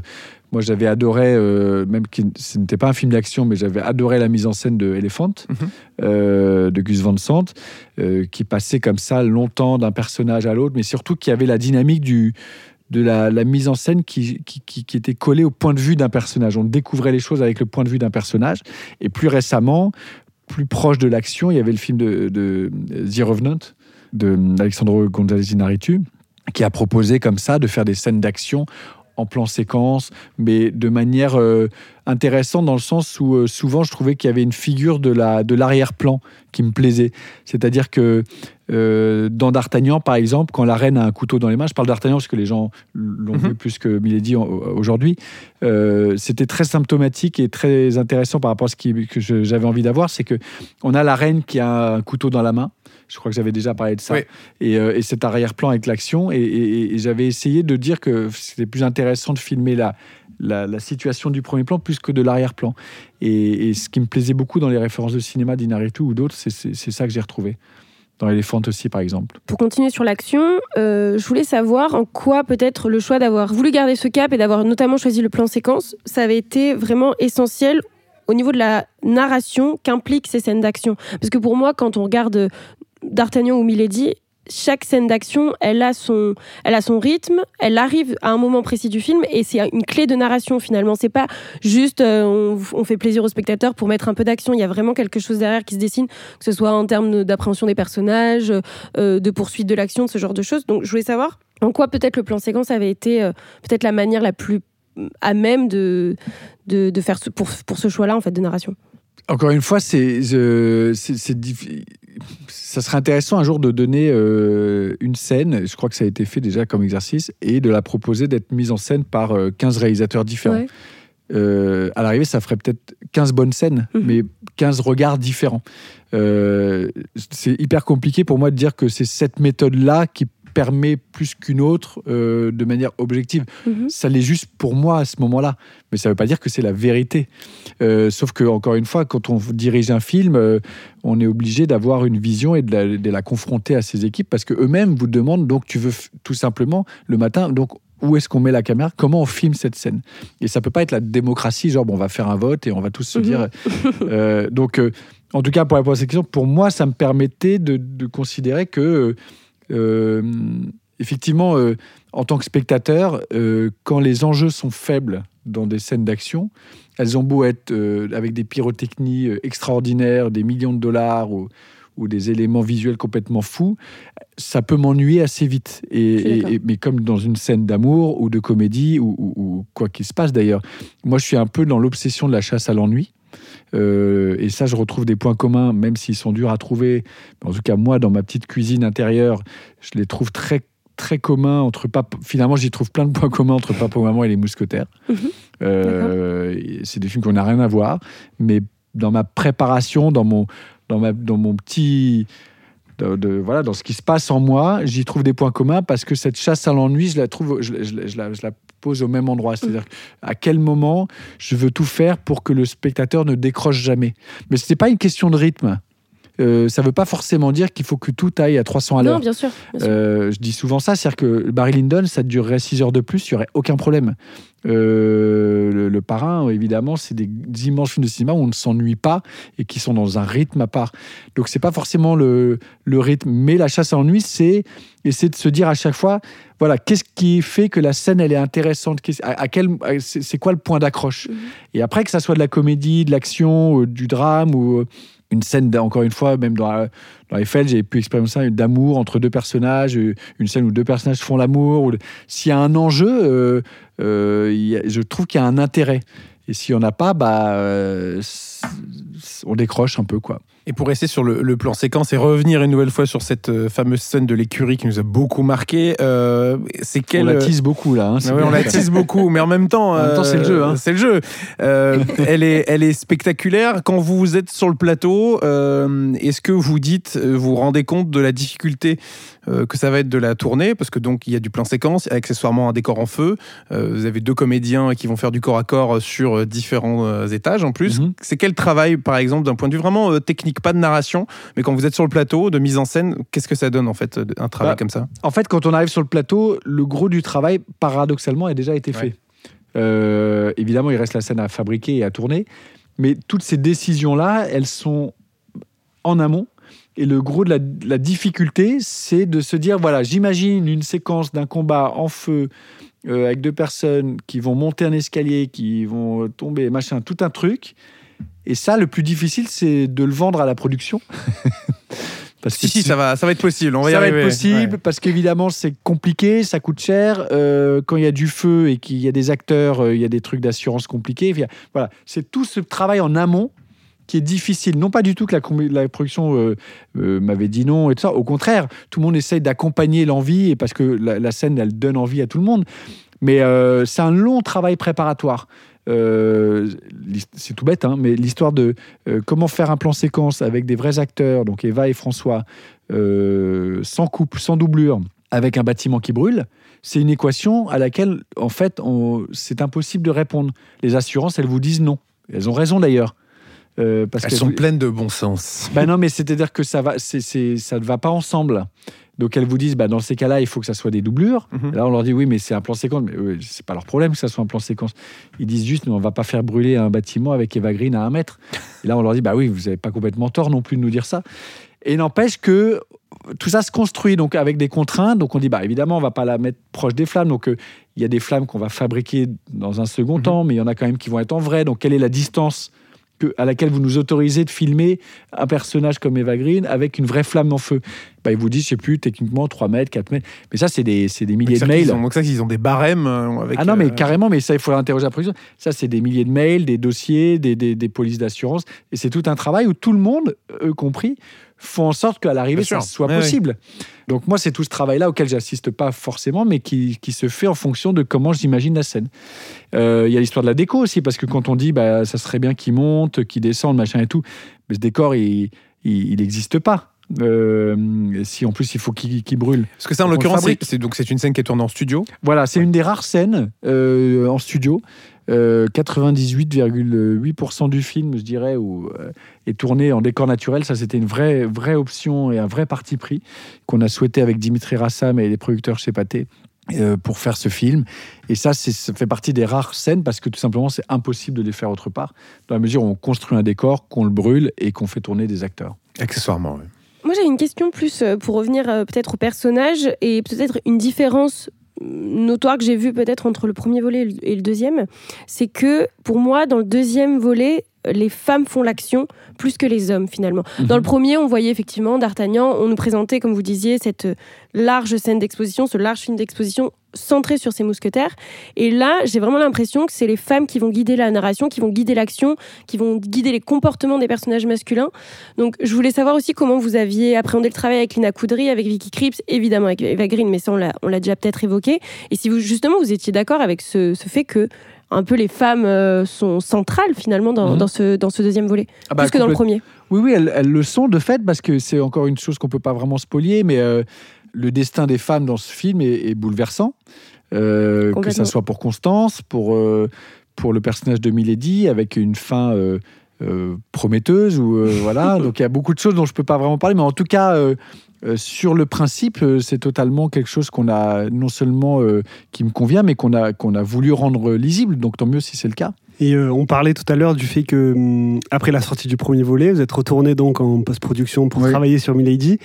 Moi, j'avais adoré, euh, même que ce n'était pas un film d'action, mais j'avais adoré la mise en scène de Elephant, Mhm. euh, de Gus Van Sant, euh, qui passait comme ça longtemps d'un personnage à l'autre, mais surtout qui avait la dynamique du, de la, la mise en scène qui, qui, qui- qui était collée au point de vue d'un personnage. On découvrait les choses avec le point de vue d'un personnage. Et plus récemment, plus proche de l'action, il y avait le film de, de The Revenant de Alexandro González Inarritu, qui a proposé comme ça de faire des scènes d'action en plan séquence, mais de manière euh, intéressante dans le sens où euh, souvent je trouvais qu'il y avait une figure de la de l'arrière-plan qui me plaisait. C'est-à-dire que euh, dans D'Artagnan, par exemple, quand la reine a un couteau dans les mains, je parle d'Artagnan parce que les gens l'ont Mhm. vu plus que Milady aujourd'hui, c'était très symptomatique et très intéressant par rapport à ce qui- que j'avais envie d'avoir, c'est que on a la reine qui a un couteau dans la main. Je crois que j'avais déjà parlé de ça. Oui. Et, euh, et cet arrière-plan avec l'action. Et, et- et j'avais essayé de dire que c'était plus intéressant de filmer la, la, la situation du premier plan plus que de l'arrière-plan. Et, et ce qui me plaisait beaucoup dans les références de cinéma d'Inaritu ou d'autres, c'est- c'est c'est ça que j'ai retrouvé. Dans Elephant aussi, par exemple. Pour continuer sur l'action, euh, je voulais savoir en quoi peut-être le choix d'avoir voulu garder ce cap et d'avoir notamment choisi le plan séquence, ça avait été vraiment essentiel au niveau de la narration qu'impliquent ces scènes d'action. Parce que pour moi, quand on regarde D'Artagnan ou Milady, chaque scène d'action, elle a son, elle a son rythme, elle arrive à un moment précis du film et c'est une clé de narration finalement. C'est pas juste euh, on, fait plaisir aux spectateurs pour mettre un peu d'action. Il y a vraiment quelque chose derrière qui se dessine, que ce soit en termes d'appréhension des personnages, euh, de poursuite de l'action, de ce genre de choses. Donc je voulais savoir en quoi peut-être le plan séquence avait été euh, peut-être la manière la plus à même de, de, faire ce, pour, pour ce choix-là en fait de narration. Encore une fois, c'est, je- c'est- c'est diffi- ça serait intéressant un jour de donner euh, une scène, je crois que ça a été fait déjà comme exercice, et de la proposer d'être mise en scène par euh, 15 réalisateurs différents. Ouais. Euh, à l'arrivée, ça ferait peut-être 15 bonnes scènes, Mhm. mais 15 regards différents. Euh, c'est hyper compliqué pour moi de dire que c'est cette méthode-là qui permet plus qu'une autre euh, de manière objective. Mhm. Ça l'est juste pour moi à ce moment-là. Mais ça ne veut pas dire que c'est la vérité. Euh, sauf que, encore une fois, quand on dirige un film, euh, on est obligé d'avoir une vision et de la, de la confronter à ses équipes parce qu'eux-mêmes vous demandent, donc tu veux tout simplement, le matin, donc où est-ce qu'on met la caméra? Comment on filme cette scène? Et ça peut pas être la démocratie, genre bon, on va faire un vote et on va tous se Mhm. dire. Donc, en tout cas, pour répondre à cette question, pour moi, ça me permettait de, de considérer que, effectivement, euh, en tant que spectateur, euh, quand les enjeux sont faibles dans des scènes d'action, elles ont beau être euh, avec des pyrotechnies euh, extraordinaires, des millions de dollars ou, ou des éléments visuels complètement fous, ça peut m'ennuyer assez vite. Et, mais comme dans une scène d'amour ou de comédie ou, ou- ou quoi qu'il se passe d'ailleurs, moi je suis un peu dans l'obsession de la chasse à l'ennui. Euh, et ça, je retrouve des points communs, même s'ils sont durs à trouver. En tout cas, moi, dans ma petite cuisine intérieure, je les trouve très très communs entre Papa. Finalement, j'y trouve plein de points communs entre Papa, Maman et les Mousquetaires. Mhm. Euh, c'est des films qui n'ont rien à voir, mais dans ma préparation, dans mon dans ma dans mon petit de, de- voilà dans ce qui se passe en moi, j'y trouve des points communs parce que cette chasse à l'ennui, je la trouve, je, je- je la, je la pose au même endroit. C'est-à-dire à quel moment je veux tout faire pour que le spectateur ne décroche jamais. Mais ce n'est pas une question de rythme. Euh, ça ne veut pas forcément dire qu'il faut que tout aille à 300 à l'heure. Non, bien sûr. bien sûr. Euh, je dis souvent ça, c'est-à-dire que Barry Lyndon, ça durerait 6 heures de plus, il n'y aurait aucun problème. Euh, le, le Parrain, évidemment, c'est des immenses films de cinéma où on ne s'ennuie pas et qui sont dans un rythme à part. Donc, c'est pas forcément le, le rythme, mais la chasse à l'ennui, c'est essayer de se dire à chaque fois, voilà, qu'est-ce qui fait que la scène, elle est intéressante? À, à quel, c'est quoi le point d'accroche? Mhm. Et après, que ça soit de la comédie, de l'action, du drame ou une scène, encore une fois, même dans, la- dans Eiffel, j'ai pu expérimenter ça, d'amour entre deux personnages, euh, une scène où deux personnages font l'amour. S'il y a un enjeu, euh, euh, je trouve qu'il y a un intérêt. Et s'il n'y en a pas, bah, on décroche un peu. quoi. Et pour rester sur le, le plan séquence et revenir une nouvelle fois sur cette euh, fameuse scène de l'écurie qui nous a beaucoup marqué, euh, c'est On quelle la tease beaucoup là. hein, Ah ouais, on la tease beaucoup, mais en même temps, En même temps, c'est le jeu, hein. C'est le jeu. Euh, elle est, elle est spectaculaire. Quand vous êtes sur le plateau, euh, est-ce que vous dites, euh, vous vous rendez compte de la difficulté euh, que ça va être de la tournée, parce que donc il y a du plan séquence, accessoirement un décor en feu. Euh, vous avez deux comédiens qui vont faire du corps à corps sur euh, différents euh, étages en plus. Mhm. C'est quel travail, par exemple, d'un point de vue vraiment euh, technique, pas de narration, mais quand vous êtes sur le plateau de mise en scène, qu'est-ce que ça donne en fait un travail Bah, comme ça? En fait, quand on arrive sur le plateau, le gros du travail, paradoxalement, a déjà été fait. Ouais. Euh, évidemment, il reste la scène à fabriquer et à tourner, mais toutes ces décisions-là, elles sont en amont. Et le gros de la, de la difficulté, c'est de se dire, voilà, j'imagine une séquence d'un combat en feu euh, avec deux personnes qui vont monter un escalier, qui vont tomber, machin, tout un truc. Et ça, le plus difficile, c'est de le vendre à la production. Parce Si, si, tu- ça va, ça va être possible. On va y ça va être possible Ouais. parce qu'évidemment c'est compliqué, ça coûte cher. Euh, quand il y a du feu et qu'il y a des acteurs, euh, il y a des trucs d'assurance compliqués. Voilà, c'est tout ce travail en amont qui est difficile. Non pas du tout que la, production euh, euh, m'avait dit non et tout ça. Au contraire, tout le monde essaye d'accompagner l'envie et parce que la, la scène elle donne envie à tout le monde. Mais euh, c'est un long travail préparatoire. Euh, c'est tout bête, hein, mais l'histoire de euh, comment faire un plan séquence avec des vrais acteurs, donc Eva et François, euh, sans coupe, sans doublure, avec un bâtiment qui brûle, c'est une équation à laquelle, en fait, c'est impossible de répondre. Les assurances, elles vous disent non. Elles ont raison d'ailleurs. Euh, parce Elles sont vous- pleines de bon sens. ben non, mais c'est-à-dire que ça va, c'est, c'est- ça ne va pas ensemble. Donc elles vous disent, bah, dans ces cas-là, il faut que ça soit des doublures. Mhm. Là, on leur dit, oui, mais c'est un plan séquence. Mais euh, c'est pas leur problème que ça soit un plan séquence. Ils disent juste, mais on va pas faire brûler un bâtiment avec Eva Green à un mètre. Et là, on leur dit, bah oui, vous n'avez pas complètement tort non plus de nous dire ça. Et n'empêche que tout ça se construit donc avec des contraintes. Donc on dit, bah évidemment, on va pas la mettre proche des flammes. Donc euh, il y a des flammes qu'on va fabriquer dans un second Mhm. temps, mais il y en a quand même qui vont être en vrai. Donc quelle est la distance que- à laquelle vous nous autorisez de filmer un personnage comme Eva Green avec une vraie flamme en feu bah, Ils vous disent, je sais plus, techniquement 3 mètres, 4 mètres. Mais ça, c'est des, c'est des milliers de mails. ont- Donc ça, ils ont des barèmes euh, avec. Ah non, mais euh, carrément, mais ça, il faudrait interroger la production. Ça, c'est des milliers de mails, des dossiers, des, des- des polices d'assurance. Et c'est tout un travail où tout le monde, eux compris, font en sorte qu'à l'arrivée, ça soit possible. Donc moi, c'est tout ce travail-là auquel j'assiste pas forcément, mais qui, qui se fait en fonction de comment j'imagine la scène. Euh, Il y a l'histoire de la déco aussi, parce que quand on dit, bah, ça serait bien qu'il monte, qu'il descende, machin et tout, mais ce décor, il n'existe pas. Euh, si en plus il faut qu'il brûle. Parce que ça, en l'occurrence, c'est- donc c'est une scène qui est tournée en studio. Voilà, c'est une des rares scènes euh, en studio. Euh, 98,8% du film, je dirais, où, euh, est tourné en décor naturel. Ça, c'était une vraie, vraie option et un vrai parti pris qu'on a souhaité avec Dimitri Rassam et les producteurs chez Pathé euh, pour faire ce film. Et ça, c'est- ça fait partie des rares scènes parce que tout simplement, c'est impossible de les faire autre part, dans la mesure où on construit un décor, qu'on le brûle et qu'on fait tourner des acteurs. Accessoirement, oui. Moi, j'ai une question plus euh, pour revenir euh, peut-être au personnage et peut-être une différence notoire que j'ai vue peut-être entre le premier volet et le- deuxième. C'est que pour moi, dans le deuxième volet, les femmes font l'action plus que les hommes finalement. Dans le premier, on voyait effectivement D'Artagnan, on nous présentait, comme vous disiez, cette euh, large scène d'exposition, ce large film d'exposition centré sur ses mousquetaires. Et là, j'ai vraiment l'impression que c'est les femmes qui vont guider la narration, qui vont guider l'action, qui vont guider les comportements des personnages masculins. Donc, je voulais savoir aussi comment vous aviez appréhendé le travail avec Lina Coudry, avec Vicky Krieps, évidemment avec Eva Green, mais ça, on l'a déjà peut-être évoqué. Et si vous, justement, vous étiez d'accord avec ce, ce fait que un peu les femmes euh, sont centrales finalement dans, Mhm. dans ce, dans ce deuxième volet, Ah bah, plus que dans le premier. Oui, oui, elles, elles le sont de fait, parce que c'est encore une chose qu'on peut pas vraiment spolier, mais euh, le destin des femmes dans ce film est, est bouleversant. Euh, que ça soit pour Constance, pour, euh, pour le personnage de Milady, avec une fin euh, prometteuse, ou voilà. Donc il y a beaucoup de choses dont je peux pas vraiment parler, mais en tout cas. euh, sur le principe, euh, c'est totalement quelque chose qu'on a non seulement euh, qui me convient, mais qu'on a qu'on a voulu rendre lisible. Donc tant mieux si c'est le cas. Et euh, on parlait tout à l'heure du fait que hum, après la sortie du premier volet, vous êtes retourné donc en post-production pour Oui. travailler sur Milady.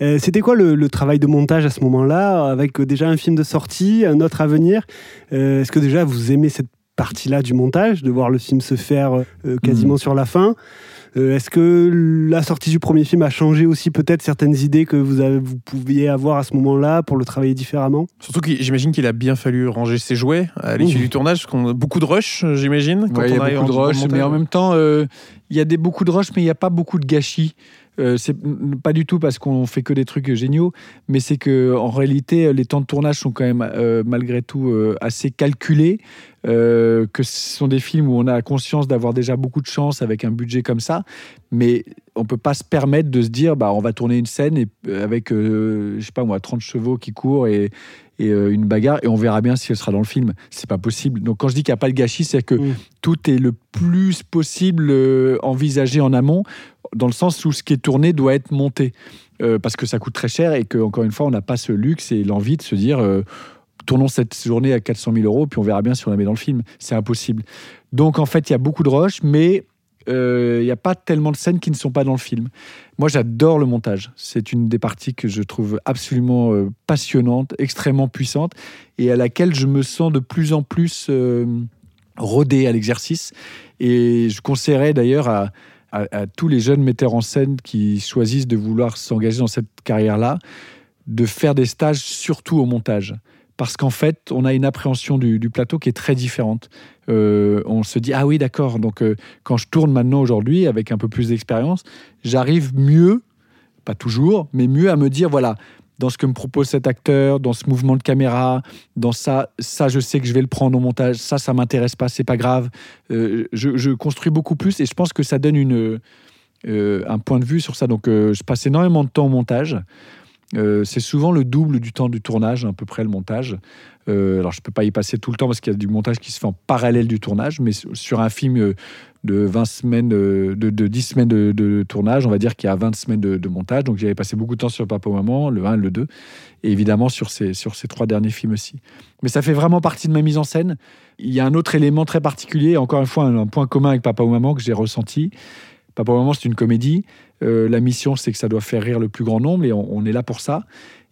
Euh, C'était quoi le, le travail de montage à ce moment-là, avec euh, déjà un film de sortie, un autre à venir? Euh, Est-ce que déjà vous aimez cette partie-là du montage, de voir le film se faire euh, quasiment sur la fin Euh, Est-ce que la sortie du premier film a changé aussi peut-être certaines idées que vous, avez, vous pouviez avoir à ce moment-là pour le travailler différemment? Surtout que j'imagine qu'il a bien fallu ranger ses jouets à l'issue du tournage, parce qu'on a beaucoup de rush, j'imagine. quand Ouais, il y a beaucoup de rush, mais en même temps, euh, il y a des beaucoup de rush, mais il n'y a pas beaucoup de gâchis. Euh, c'est pas du tout parce qu'on fait que des trucs géniaux, mais c'est que en réalité, les temps de tournage sont quand même euh, malgré tout euh, assez calculés. euh, que ce sont des films où on a conscience d'avoir déjà beaucoup de chance avec un budget comme ça, mais on peut pas se permettre de se dire bah on va tourner une scène et, euh, avec euh, je sais pas moi 30 chevaux qui courent et, et euh, une bagarre et on verra bien si elle sera dans le film. C'est pas possible. Donc quand je dis qu'il n'y a pas de gâchis, c'est que Mm. tout est le plus possible euh, envisagé en amont, dans le sens où ce qui est tourné doit être monté. Euh, parce que ça coûte très cher et que encore une fois, on n'a pas ce luxe et l'envie de se dire euh, tournons cette journée à 400 000 euros, puis on verra bien si on la met dans le film. C'est impossible. Donc en fait, il y a beaucoup de rush, mais euh, il n'y a pas tellement de scènes qui ne sont pas dans le film. Moi, j'adore le montage. C'est une des parties que je trouve absolument euh, passionnante, extrêmement puissante, et à laquelle je me sens de plus en plus euh, rodé à l'exercice. Et je conseillerais d'ailleurs à, à- tous les jeunes metteurs en scène qui choisissent de vouloir s'engager dans cette carrière-là, de faire des stages surtout au montage. Parce qu'en fait, on a une appréhension du, du plateau qui est très différente. Euh, on se dit, ah oui, d'accord, donc euh, quand je tourne maintenant aujourd'hui avec un peu plus d'expérience, j'arrive mieux, pas toujours, mais mieux à me dire, voilà, dans ce que me propose cet acteur, dans ce mouvement de caméra, dans ça, ça je sais que je vais le prendre au montage, ça, ça m'intéresse pas, c'est pas grave. Euh, je, construis beaucoup plus et je pense que ça donne euh, un point de vue sur ça. Donc euh, je passe énormément de temps au montage. Euh, c'est souvent le double du temps du tournage, à peu près le montage. Euh, alors je peux pas y passer tout le temps parce qu'il y a du montage qui se fait en parallèle du tournage, mais sur- un film euh, de 20 semaines, de, de 10 semaines de, tournage, on va dire qu'il y a 20 semaines de, montage. Donc j'avais passé beaucoup de temps sur Papa ou Maman, le 1 et le 2, et évidemment sur ces, sur ces trois derniers films aussi. Mais ça fait vraiment partie de ma mise en scène. Il y a un autre élément très particulier, encore une fois un, un point commun avec Papa ou Maman que j'ai ressenti. Papa ou Maman, c'est une comédie. Euh, la mission, c'est que ça doit faire rire le plus grand nombre, et on, est là pour ça.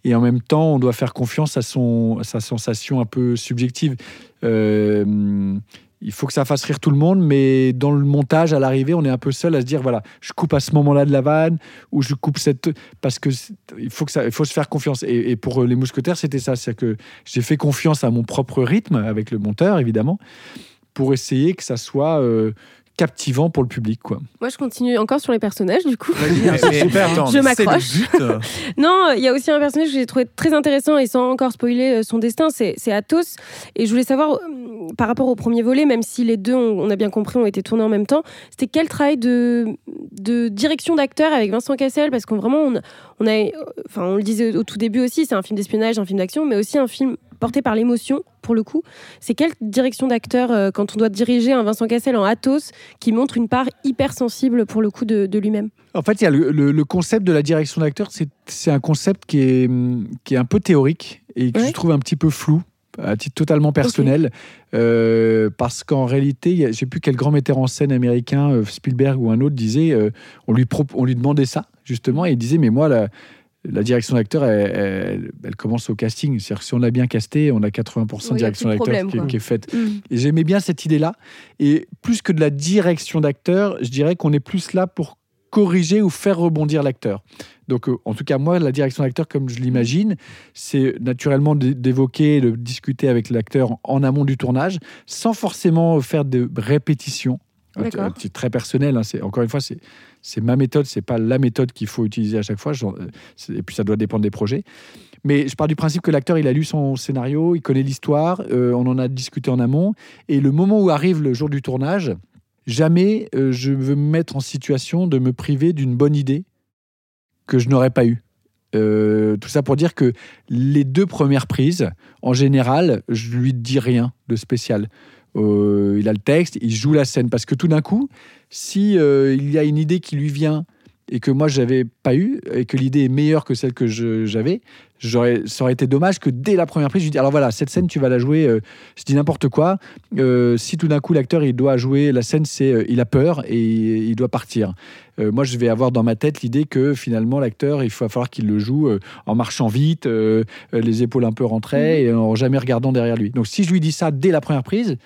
Et en même temps, on doit faire confiance à, son, sa sensation un peu subjective. Euh, il faut que ça fasse rire tout le monde, mais dans le montage, à l'arrivée, on est un peu seul à se dire voilà, je coupe à ce moment-là de la vanne, ou je coupe cette. Parce que il faut, que faut se faire confiance. Et, pour les mousquetaires, c'était ça. C'est que j'ai fait confiance à mon propre rythme, avec le monteur, évidemment, pour essayer que ça soit. euh, captivant pour le public. Quoi. Moi, je continue encore sur les personnages, du coup. attends, Je m'accroche. Non, il y a aussi un personnage que j'ai trouvé très intéressant et sans encore spoiler euh, son destin, c'est c'est Athos. Et je voulais savoir, euh, par rapport au premier volet, même si les deux, on, on a bien compris, ont été tournés en même temps, c'était quel travail de, de direction d'acteur avec Vincent Cassel? Parce qu'on vraiment, on, on a, enfin, on le disait au tout début aussi, c'est un film d'espionnage, un film d'action, mais aussi un film porté par l'émotion, pour le coup. C'est quelle direction d'acteur euh, quand on doit diriger un Vincent Cassel en Athos qui montre une part hyper sensible, pour le coup, de, de lui-même? En fait, il y a le, le- le concept de la direction d'acteur, c'est un concept qui est, hum, qui est un peu théorique et que Ouais. je trouve un petit peu flou à titre totalement personnel, Euh, parce qu'en réalité, je sais plus quel grand metteur en scène américain, euh, Spielberg ou un autre, disait, euh, on, lui on lui demandait ça, justement, et il disait, mais moi, la, la direction d'acteur, elle, elle- elle commence au casting. C'est-à-dire que si on a bien casté, on a 80% de Oui, direction d'acteur qui, est faite. Mm. Et j'aimais bien cette idée-là. Et plus que de la direction d'acteur, je dirais qu'on est plus là pour corriger ou faire rebondir l'acteur. Donc, euh, en tout cas, moi, la direction d'acteur, comme je l'imagine, c'est naturellement d'évoquer, de discuter avec l'acteur en amont du tournage, sans forcément faire de répétitions. C'est très personnel. hein, c'est- encore une fois, c'est c'est ma méthode, c'est pas la méthode qu'il faut utiliser à chaque fois. Euh, Et puis, ça doit dépendre des projets. Mais je pars du principe que l'acteur, il a lu son scénario, il connaît l'histoire, euh, on en a discuté en amont. Et le moment où arrive le jour du tournage, jamais euh, je veux me mettre en situation de me priver d'une bonne idée que je n'aurais pas eue. Euh, tout ça pour dire que les deux premières prises, en général, je lui dis rien de spécial. Euh, il a le texte, il joue la scène. Parce que tout d'un coup, si euh, il y a une idée qui lui vient et que moi j'avais pas eu et que l'idée est meilleure que celle que j'avais, j'aurais, ça aurait été dommage que dès la première prise, je lui dis alors voilà cette scène tu vas la jouer. euh, je dis n'importe quoi. Euh, si tout d'un coup l'acteur il doit jouer la scène, c'est euh, il a peur et il doit partir. Moi je vais avoir dans ma tête l'idée que finalement l'acteur il va falloir qu'il le joue en marchant vite, les épaules un peu rentrées et en jamais regardant derrière lui. Donc si je lui dis ça dès la première prise.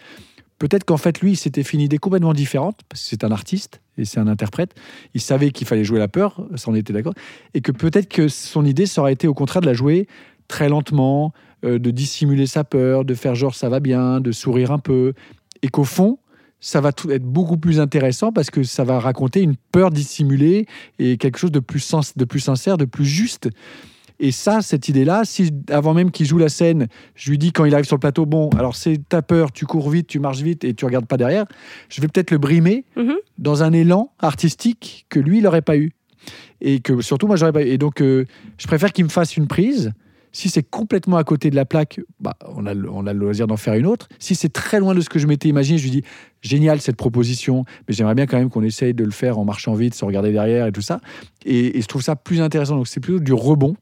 Peut-être qu'en fait, lui, il s'était fait une idée complètement différente, parce que c'est un artiste et c'est un interprète. Il savait qu'il fallait jouer la peur, ça on était d'accord. Et que peut-être que son idée, ça aurait été au contraire de la jouer très lentement, euh, de dissimuler sa peur, de faire genre ça va bien, de sourire un peu. Et qu'au fond, ça va être beaucoup plus intéressant parce que ça va raconter une peur dissimulée et quelque chose de plus, sens, de plus sincère, de plus juste. Et ça, cette idée-là, si avant même qu'il joue la scène, je lui dis quand il arrive sur le plateau, bon, alors c'est ta peur, tu cours vite, tu marches vite et tu regardes pas derrière, je vais peut-être le brimer Mhm. dans un élan artistique que lui, il n'aurait pas eu. Et que surtout, moi, j'aurais pas eu. Et donc, euh, je préfère qu'il me fasse une prise. Si c'est complètement à côté de la plaque, bah, on, a, le- on a le loisir d'en faire une autre. Si c'est très loin de ce que je m'étais imaginé, je lui dis génial cette proposition, mais j'aimerais bien quand même qu'on essaye de le faire en marchant vite, sans regarder derrière et tout ça. Et, et je trouve ça plus intéressant. Donc c'est plutôt du rebond.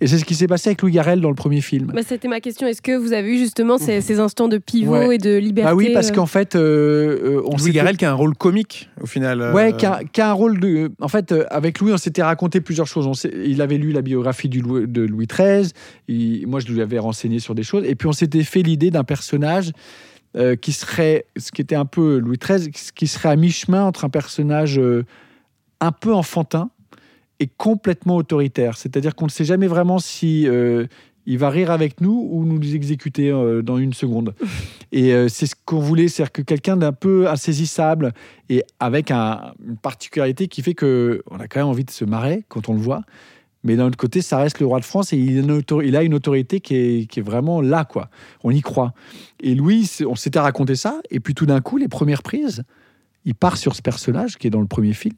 Et c'est ce qui s'est passé avec Louis Garrel dans le premier film. Bah, C'était ma question. Est-ce que vous avez eu justement ces, ces instants de pivot Ouais. et de liberté Ah oui, parce euh, qu'en fait, euh, euh, on Louis Garrel qui a un rôle comique au final. euh, Ouais, qui a, qui a un rôle de. En fait, euh, avec Louis, on s'était raconté plusieurs choses. On il avait lu la biographie du Louis- de Louis XIII. moi, je lui avais renseigné sur des choses. Et puis, on s'était fait l'idée d'un personnage euh, qui serait, ce qui était un peu Louis XIII, qui serait à mi-chemin entre un personnage euh, un peu enfantin et complètement autoritaire. C'est-à-dire qu'on ne sait jamais vraiment si euh, il va rire avec nous ou nous exécuter euh, dans une seconde. Et euh, c'est ce qu'on voulait, c'est-à-dire que quelqu'un d'un peu insaisissable et avec un- une particularité qui fait que on a quand même envie de se marrer quand on le voit. Mais d'un autre côté, ça reste le roi de France et il a une, autorité qui est, qui est vraiment là, quoi. On y croit. Et Louis, on s'était raconté ça, et puis tout d'un coup, les premières prises, il part sur ce personnage qui est dans le premier film,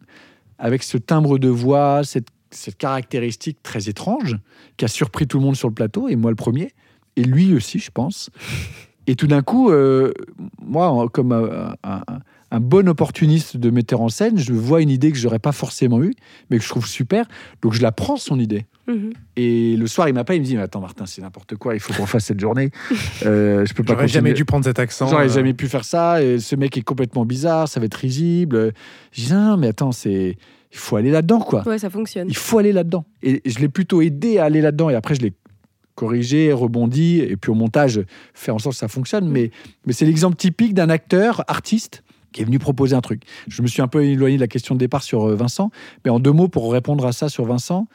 avec ce timbre de voix, cette, caractéristique très étrange, qui a surpris tout le monde sur le plateau, et moi le premier, et lui aussi, je pense. Et tout d'un coup, euh, moi, comme un, un- un bon opportuniste de metteur en scène, je vois une idée que je n'aurais pas forcément eue, mais que je trouve super. Donc je la prends, son idée. mhm. Et le soir, il m'appelle, il me dit mais Attends, Martin, c'est n'importe quoi, il faut qu'on fasse cette journée. Euh, je peux pas J'aurais jamais dû prendre cet accent. J'aurais euh, jamais pu faire ça. Et ce mec est complètement bizarre, ça va être risible. Je dis non, mais attends, c'est il faut aller là-dedans, quoi. Ouais, ça fonctionne. Il faut aller là-dedans. Et je l'ai plutôt aidé à aller là-dedans. Et après, je l'ai corrigé, rebondi, et puis au montage, faire en sorte que ça fonctionne. Mais, mais c'est l'exemple typique d'un acteur, artiste, qui est venu proposer un truc. Je me suis un peu éloigné de la question de départ sur euh, Vincent, mais en deux mots, pour répondre à ça sur Vincent,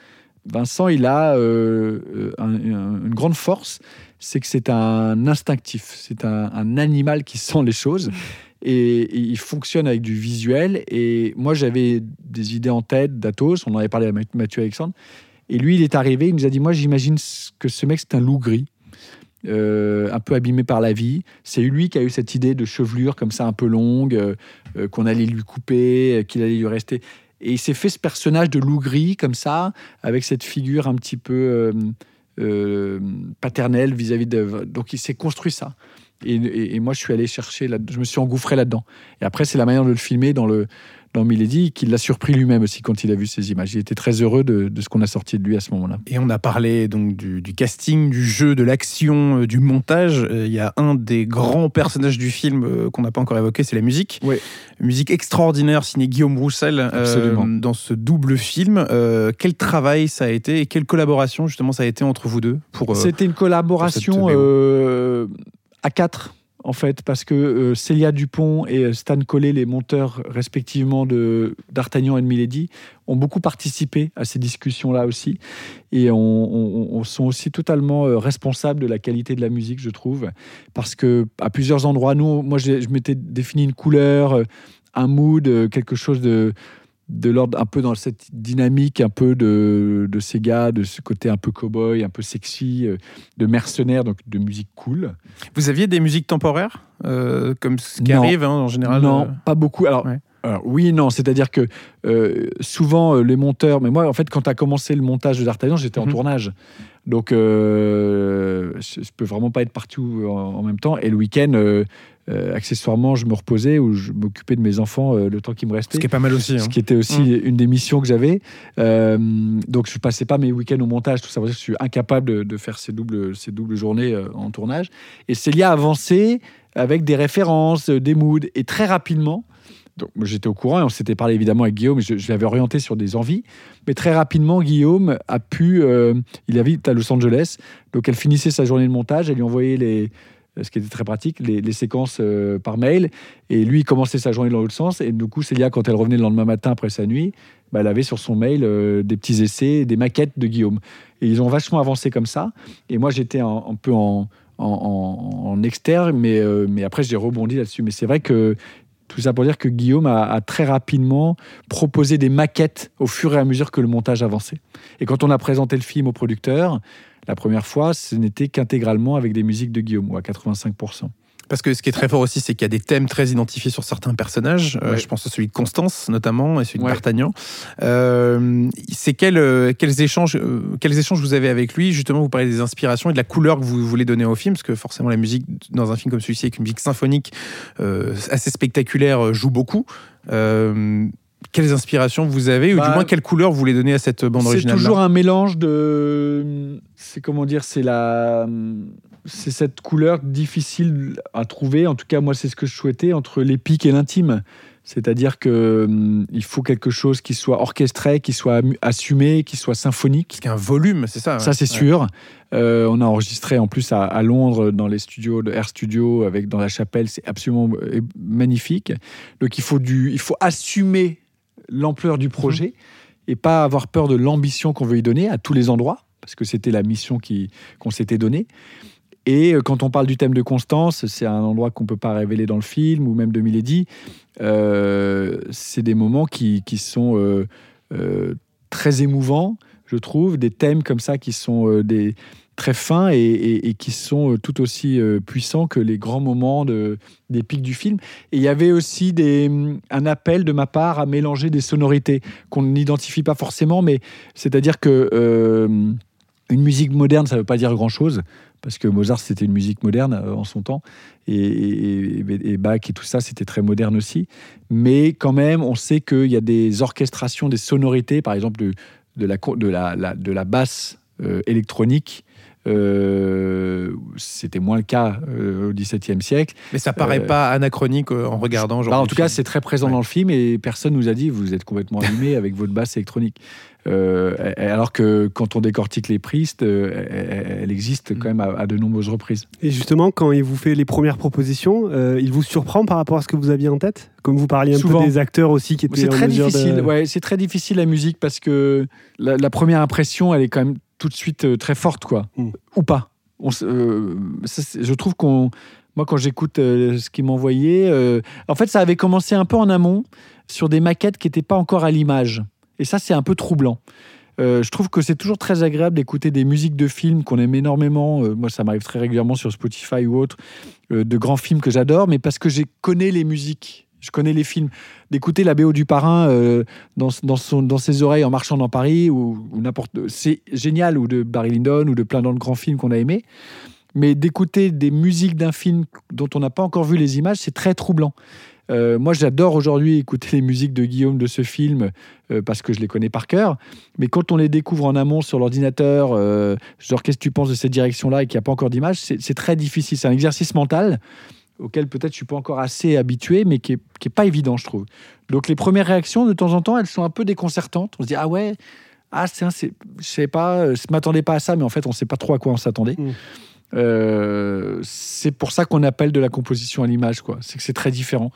Vincent, il a euh, euh, un- un- une grande force, c'est que c'est un instinctif, c'est un, animal qui sent les choses. Et, il fonctionne avec du visuel. Et moi, j'avais des idées en tête d'Athos. On en avait parlé Math- Mathieu Alexandre. Et lui, il est arrivé. Il nous a dit Moi, j'imagine que ce mec, c'est un loup gris, euh, un peu abîmé par la vie. C'est lui qui a eu cette idée de chevelure comme ça, un peu longue, euh, euh, qu'on allait lui couper, qu'il allait lui rester. Et il s'est fait ce personnage de loup gris comme ça, avec cette figure un petit peu paternelle vis-à-vis de. Donc il s'est construit ça. Et, moi, je suis allé chercher, je me suis engouffré là-dedans. Et après, c'est la manière de le filmer dans le dans Milady qui l'a surpris lui-même aussi quand il a vu ces images. Il était très heureux de, de ce qu'on a sorti de lui à ce moment-là. Et on a parlé donc du, du casting, du jeu, de l'action, euh, du montage. Euh, Il y a un des grands personnages du film euh, qu'on n'a pas encore évoqué, c'est la musique. Oui. Musique extraordinaire signée Guillaume Roussel euh, dans ce double film. Euh, quel travail ça a été et quelle collaboration justement ça a été entre vous deux pour euh, C'était une collaboration pour cette euh, à quatre, en fait, parce que euh, Célia Dupont et euh, Stan Collet, les monteurs respectivement de d'Artagnan et de Milady, ont beaucoup participé à ces discussions-là aussi. Et on, on- on sont aussi totalement euh, responsables de la qualité de la musique, je trouve. Parce que à plusieurs endroits, nous, moi, je m'étais défini une couleur, un mood, quelque chose de de l'ordre un peu dans cette dynamique un peu de, de ces gars, de ce côté un peu cow-boy, un peu sexy, euh, de mercenaires, donc de musique cool. Vous aviez des musiques temporaires euh, comme ce qui Non. arrive hein, en général non, euh, pas beaucoup. Alors, Ouais. Alors, oui, et non, c'est-à-dire que euh, souvent euh, les monteurs, mais moi en fait quand tu as commencé le montage de D'Artagnan, j'étais en Mhm. tournage. Donc euh, je, je peux vraiment pas être partout en, en même temps. Et le week-end, accessoirement, je me reposais ou je m'occupais de mes enfants le temps qui me restait. Ce qui est pas mal aussi. hein. Ce qui était aussi une des missions que j'avais. Donc, je passais pas mes week-ends au montage, tout ça. veut dire que Je suis incapable de, de faire ces doubles, ces doubles journées en tournage. Et Célia a avancé avec des références, des moods. Et très rapidement, donc j'étais au courant et on s'était parlé évidemment avec Guillaume. Je, je l'avais orienté sur des envies. Mais très rapidement, Guillaume a pu. euh, il habite à Los Angeles. Donc, elle finissait sa journée de montage. Elle lui envoyait les. Ce qui était très pratique, les, séquences euh, par mail. Et lui, commençait sa journée dans l'autre sens. Et du coup, Célia, quand elle revenait le lendemain matin après sa nuit, bah, elle avait sur son mail euh, des petits essais, des maquettes de Guillaume. Et ils ont vachement avancé comme ça. Et moi, j'étais un, peu en, en, externe, mais, euh, mais après, j'ai rebondi là-dessus. Mais c'est vrai que tout ça pour dire que Guillaume a, très rapidement proposé des maquettes au fur et à mesure que le montage avançait. Et quand on a présenté le film au producteur, la première fois, ce n'était qu'intégralement avec des musiques de Guillaume, ou à 85%. Parce que ce qui est très fort aussi, c'est qu'il y a des thèmes très identifiés sur certains personnages. Euh, je pense à celui de Constance, notamment, et celui de. D'Artagnan. Euh, c'est euh, quels, échanges, quels échanges vous avez avec lui? Justement, vous parlez des inspirations et de la couleur que vous voulez donner au film, parce que forcément, la musique dans un film comme celui-ci, avec une musique symphonique euh, assez spectaculaire, joue beaucoup. Quelles inspirations vous avez, ou Bah, du moins quelle couleur vous voulez donner à cette bande C'est originale toujours un mélange de. C'est comment dire C'est la. C'est cette couleur difficile à trouver. En tout cas, moi, c'est ce que je souhaitais entre l'épique et l'intime. C'est-à-dire que hum, il faut quelque chose qui soit orchestré, qui soit assumé, qui soit symphonique. Parce qu'il y a un volume, c'est ça Ça, c'est Ouais. sûr. Euh, on a enregistré en plus à, à Londres, dans les studios de Air Studio, avec, dans la chapelle. C'est absolument euh, magnifique. Donc, il faut, du, il faut assumer l'ampleur du projet et pas avoir peur de l'ambition qu'on veut y donner à tous les endroits, parce que c'était la mission qui- qu'on s'était donnée. Et euh, quand on parle du thème de Constance, c'est un endroit qu'on ne peut pas révéler dans le film, ou même de Milady. Euh, c'est des moments qui, qui sont euh, euh, très émouvants, je trouve, des thèmes comme ça qui sont très fins et, qui sont tout aussi puissants que les grands moments de, des pics du film. Et il y avait aussi des, un appel de ma part à mélanger des sonorités qu'on n'identifie pas forcément, mais c'est-à-dire que une musique moderne, ça ne veut pas dire grand-chose, parce que Mozart, c'était une musique moderne euh, en son temps, et, et- et- et Bach et tout ça, c'était très moderne aussi. Mais quand même, on sait qu'il y a des orchestrations, des sonorités, par exemple de, de, la, co- de, la, la- de la basse euh, électronique, Euh, C'était moins le cas euh, au XVIIe siècle. Mais ça paraît Euh, pas anachronique en regardant. Bah, en tout cas, c'est très présent Ouais. dans le film et personne nous a dit vous êtes complètement allumé avec votre basse électronique. Euh, alors que quand on décortique les pristes, euh, elle, existe quand même à, à de nombreuses reprises. Et justement, quand il vous fait les premières propositions, euh, il vous surprend par rapport à ce que vous aviez en tête? Comme vous parliez un Souvent. peu des acteurs aussi qui étaient C'est très difficile. de... Ouais, c'est très difficile la musique parce que la, la première impression, elle est quand même tout de suite très forte, quoi. Mm. Ou pas. On ça, je trouve qu'on, moi, quand j'écoute euh, ce qu'il m'envoyait, euh, en fait, ça avait commencé un peu en amont sur des maquettes qui n'étaient pas encore à l'image. Et ça, c'est un peu troublant. Euh, je trouve que c'est toujours très agréable d'écouter des musiques de films qu'on aime énormément. Euh, moi, ça m'arrive très régulièrement sur Spotify ou autre, euh, de grands films que j'adore, mais parce que je connais les musiques, je connais les films. D'écouter la BO du parrain dans, dans, ses oreilles en marchant dans Paris ou, ou n'importe. C'est génial, ou de Barry Lyndon ou de plein d'autres grands films qu'on a aimés. Mais d'écouter des musiques d'un film dont on n'a pas encore vu les images, c'est très troublant. Euh, moi, j'adore aujourd'hui écouter les musiques de Guillaume de ce film euh, parce que je les connais par cœur. Mais quand on les découvre en amont sur l'ordinateur, euh, genre qu'est-ce que tu penses de cette direction-là et qu'il n'y a pas encore d'image, c'est très difficile. C'est un exercice mental auquel peut-être je suis pas encore assez habitué, mais qui est, qui est pas évident, je trouve. Donc les premières réactions, de temps en temps, elles sont un peu déconcertantes. On se dit ah ouais, ah c'est, je sais pas, je m'attendais pas à ça, mais en fait on sait pas trop à quoi on s'attendait. Mm. Euh, c'est pour ça qu'on appelle de la composition à l'image, quoi. C'est que c'est très différent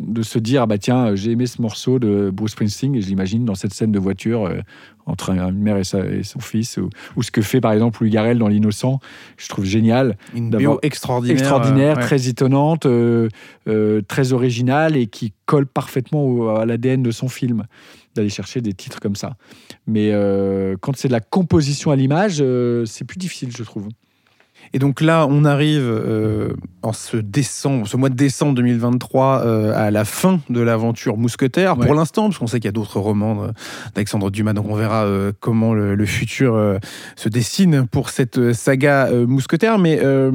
de se dire ah bah tiens j'ai aimé ce morceau de Bruce Springsteen et je l'imagine dans cette scène de voiture euh, entre une mère et, sa- et son fils ou, ou ce que fait par exemple Louis Garrel dans L'Innocent je trouve génial Une bio extraordinaire. extraordinaire, euh, ouais. très étonnante, euh, euh, très originale et qui colle parfaitement au- à l'ADN de son film, d'aller chercher des titres comme ça. Mais euh, quand c'est de la composition à l'image, euh, c'est plus difficile, je trouve. Et donc là, on arrive euh, en ce décembre, ce mois de décembre 2023, euh, à la fin de l'aventure Mousquetaire. Ouais. Pour l'instant, parce qu'on sait qu'il y a d'autres romans de- d'Alexandre Dumas, donc on verra euh, comment le, le futur euh, se dessine pour cette euh, saga euh, Mousquetaire. Mais euh,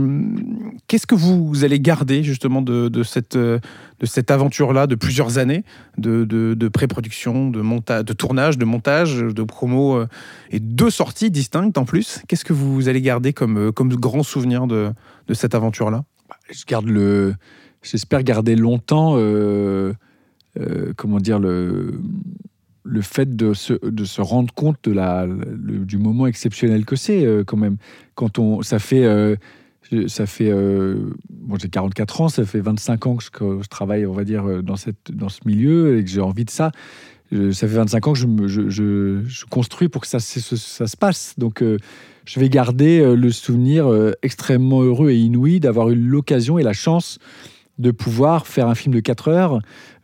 qu'est-ce que vous allez garder justement de, de cette, euh, de cette aventure-là, de plusieurs années de, pré-production, de, de tournage, de montage, de promo euh, et deux sorties distinctes en plus Qu'est-ce que vous allez garder comme, euh, grand souvenir de, cette aventure-là? Je garde le. J'espère garder longtemps. euh, comment dire le fait de se, rendre compte de la, du moment exceptionnel que c'est quand même quand on ça fait ça fait euh, bon j'ai 44 ans ça fait 25 ans que je, travaille on va dire euh, dans cette dans ce milieu et que j'ai envie de ça. Ça fait 25 ans que je, je, je- construis pour que ça, ça se passe. Donc euh, je vais garder le souvenir extrêmement heureux et inouï d'avoir eu l'occasion et la chance de pouvoir faire un film de 4 heures,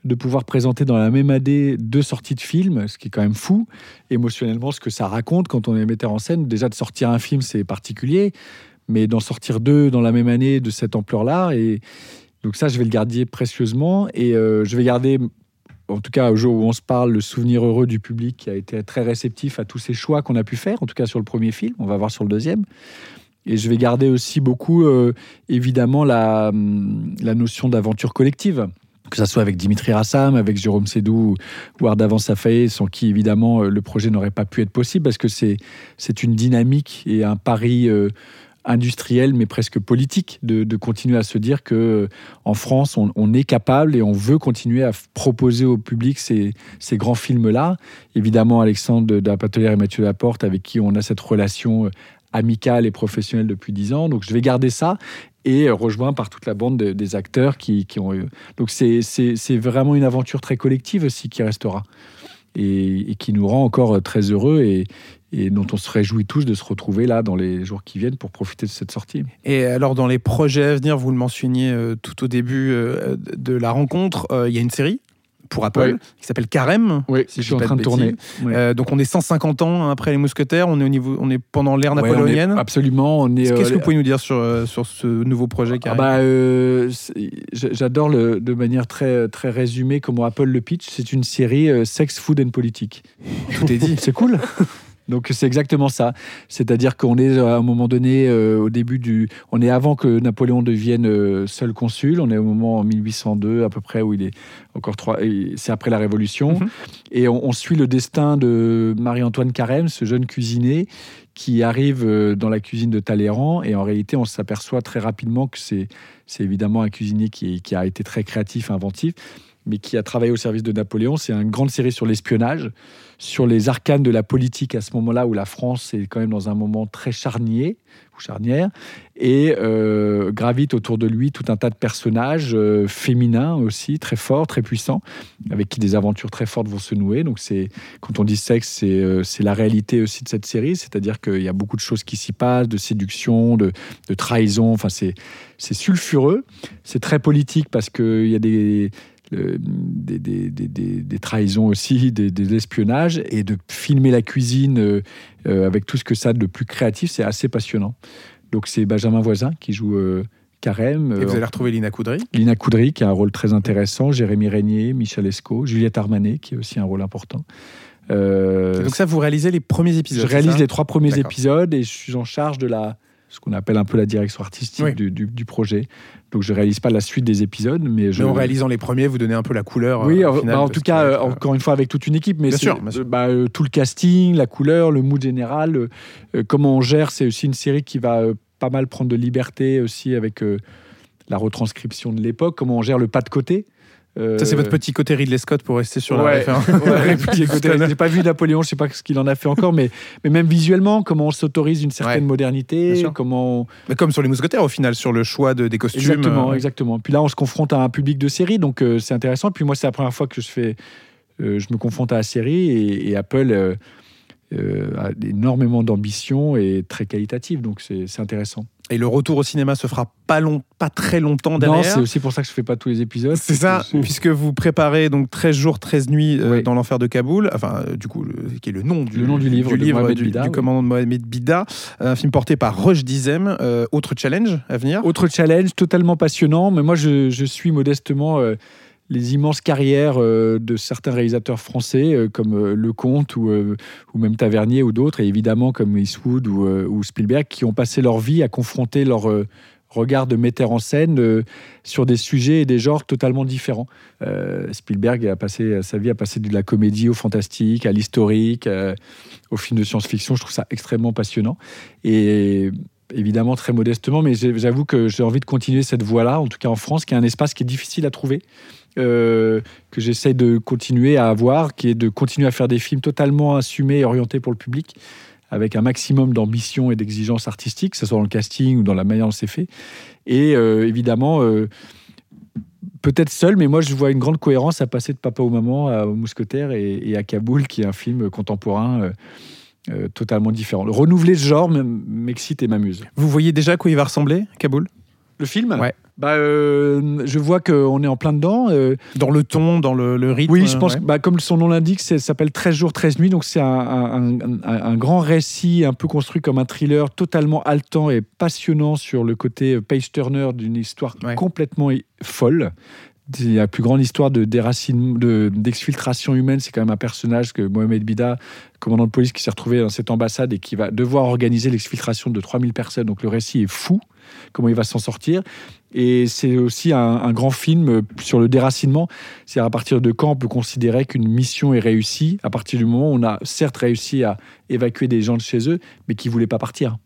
de pouvoir présenter dans la même année deux sorties de films, ce qui est quand même fou, émotionnellement, ce que ça raconte quand on est metteur en scène. Déjà, de sortir un film, c'est particulier, mais d'en sortir deux dans la même année de cette ampleur-là, et donc ça, je vais le garder précieusement, et euh, je vais garder, en tout cas au jour où on se parle, le souvenir heureux du public qui a été très réceptif à tous ces choix qu'on a pu faire, en tout cas sur le premier film, on va voir sur le deuxième. Et je vais garder aussi beaucoup, euh, évidemment, la, hum, la notion d'aventure collective. Que ça soit avec Dimitri Rassam, avec Jérôme Sédou ou Ardavan Safaé, sans qui, évidemment, euh, le projet n'aurait pas pu être possible, parce que c'est une dynamique et un pari industriel, mais presque politique, de, continuer à se dire que euh, en France, on, est capable et on veut continuer à proposer au public ces, grands films-là. Évidemment, Alexandre Dapatelière et Mathieu Laporte, avec qui on a cette relation euh, amicale et professionnelle depuis dix ans. Donc, je vais garder ça et euh, rejoint par toute la bande de- des acteurs qui, ont eu. Donc, c'est vraiment une aventure très collective aussi qui restera et, et qui nous rend encore très heureux et, et dont on se réjouit tous de se retrouver là dans les jours qui viennent pour profiter de cette sortie. Et alors, dans les projets à venir, vous le mentionniez euh, tout au début euh, de la rencontre, euh, il y a une série pour Apple Oui. qui s'appelle Carême. Oui, si je suis en train de tourner. Euh, donc, on est 150 ans après les Mousquetaires, on est, au niveau, on est pendant l'ère Ouais, on est- napoléonienne. absolument. On est, Qu'est-ce euh, que vous pouvez nous dire sur, sur ce nouveau projet Ah Carême bah, euh, J'adore de manière très, très résumée comment Apple le pitch. C'est une série sex, food and politique. Tout est dit. C'est cool. Donc c'est exactement ça. C'est-à-dire qu'on est à un moment donné, euh, au début du, on est avant que Napoléon devienne euh, seul consul. On est au moment en 1802 à peu près où il est encore trois. C'est après la Révolution, Mhm. et on, on suit le destin de Marie-Antoine Carême, ce jeune cuisinier qui arrive euh, dans la cuisine de Talleyrand. Et en réalité, on s'aperçoit très rapidement que c'est c'est évidemment un cuisinier qui, qui a été très créatif, inventif, mais qui a travaillé au service de Napoléon. C'est une grande série sur l'espionnage, sur les arcanes de la politique à ce moment-là où la France est quand même dans un moment très charnier ou charnière, et euh, gravite autour de lui tout un tas de personnages euh, féminins aussi, très forts, très puissants, avec qui des aventures très fortes vont se nouer. Donc c'est quand on dit sexe, c'est euh, c'est la réalité aussi de cette série, c'est-à-dire qu'il y a beaucoup de choses qui s'y passent, de séduction, de, de trahison. Enfin, c'est sulfureux, c'est très politique parce qu'il y a des le- des, des- des- des- trahisons aussi, des, espionnages, et de filmer la cuisine euh, euh, avec tout ce que ça a de plus créatif, c'est assez passionnant. Donc c'est Benjamin Voisin qui joue euh, Carême, Et vous euh, allez retrouver Lina Coudry? Lina Coudry qui a un rôle très intéressant, Jérémy Régnier, Michel Esco, Juliette Armanet qui a aussi un rôle important. Euh, donc ça, vous réalisez les premiers épisodes. je réalise les trois premiers épisodes et je suis en charge de la ce qu'on appelle un peu la direction artistique Oui. du, du- du projet. Donc je réalise pas la suite des épisodes, mais je Mais en réalisant les premiers, vous donnez un peu la couleur. oui, euh, final, bah, en tout cas, euh, euh, encore une fois avec toute une équipe, mais Bien sûr, bien sûr. euh, bah, euh, tout le casting, la couleur, le mood général, euh, euh, comment on gère. C'est aussi une série qui va euh, pas mal prendre de liberté aussi avec euh, la retranscription de l'époque, comment on gère le pas de côté. Euh, Ça, c'est votre petit côté Ridley Scott pour rester sur la Ouais, référence. ouais, petit côté. J'ai pas vu Napoléon, je sais pas ce qu'il en a fait encore, mais, mais même visuellement, comment on s'autorise une certaine Ouais, modernité, comment Mais comme sur les mousquetaires, au final, sur le choix de, des costumes. Exactement, euh, exactement. Puis là, on se confronte à un public de série, donc euh, c'est intéressant. Puis moi, c'est la première fois que je fais, je me confronte à la série et, et Apple a énormément d'ambition et très qualitative, donc c'est intéressant. Et le retour au cinéma se fera pas, long, pas très longtemps Non, derrière. c'est aussi pour ça que je fais pas tous les épisodes. C'est ça, que- puisque vous préparez donc 13 jours, 13 nuits euh, Oui. dans l'enfer de Kaboul, enfin, euh, du coup, le- qui est le nom du, Le nom du livre de Mohamed du, Bida, du oui. commandant de Mohamed Bida, un film porté par Roche Dizem. Euh, autre challenge à venir? Autre challenge totalement passionnant, mais moi je, je suis modestement les immenses carrières euh, de certains réalisateurs français euh, comme euh, Lecomte ou, euh, ou même Tavernier ou d'autres, et évidemment comme Eastwood ou, ou Spielberg, qui ont passé leur vie à confronter leur regard de metteur en scène sur des sujets et des genres totalement différents. Spielberg a passé sa vie à passer de la comédie au fantastique, à l'historique, au film de science-fiction. Je trouve ça extrêmement passionnant. Et évidemment très modestement, mais j'avoue que j'ai envie de continuer cette voie-là, en tout cas en France, qui est un espace qui est difficile à trouver, euh, que j'essaye de continuer à avoir, qui est de continuer à faire des films totalement assumés et orientés pour le public, avec un maximum d'ambition et d'exigence artistique, que ce soit dans le casting ou dans la manière dont c'est fait. Et euh, évidemment, euh, peut-être seul, mais moi je vois une grande cohérence à passer de Papa ou Maman à au Mousquetaire et, et à Kaboul, qui est un film contemporain. totalement différent. Le renouveler ce genre m'excite et m'amuse. Vous voyez déjà à quoi il va ressembler, Kaboul? Le film? Ouais. bah, euh, Je vois qu'on est en plein dedans. euh, Dans le ton, dans le, le rythme oui, je pense ouais. que bah, comme son nom l'indique, c'est- ça s'appelle 13 jours, 13 nuits. Donc c'est un, un- un- un- un grand récit, un peu construit comme un thriller, totalement haletant et passionnant sur le côté page-turner d'une histoire Ouais. complètement i- folle. C'est la plus grande histoire de déracine- de- d'exfiltration humaine. C'est quand même un personnage que Mohamed Bida, commandant de police, qui s'est retrouvé dans cette ambassade et qui va devoir organiser l'exfiltration de 3000 personnes. Donc le récit est fou, comment il va s'en sortir. Et c'est aussi un, grand film sur le déracinement. C'est à partir de quand on peut considérer qu'une mission est réussie, à partir du moment où on a certes réussi à évacuer des gens de chez eux, mais qui ne voulaient pas partir.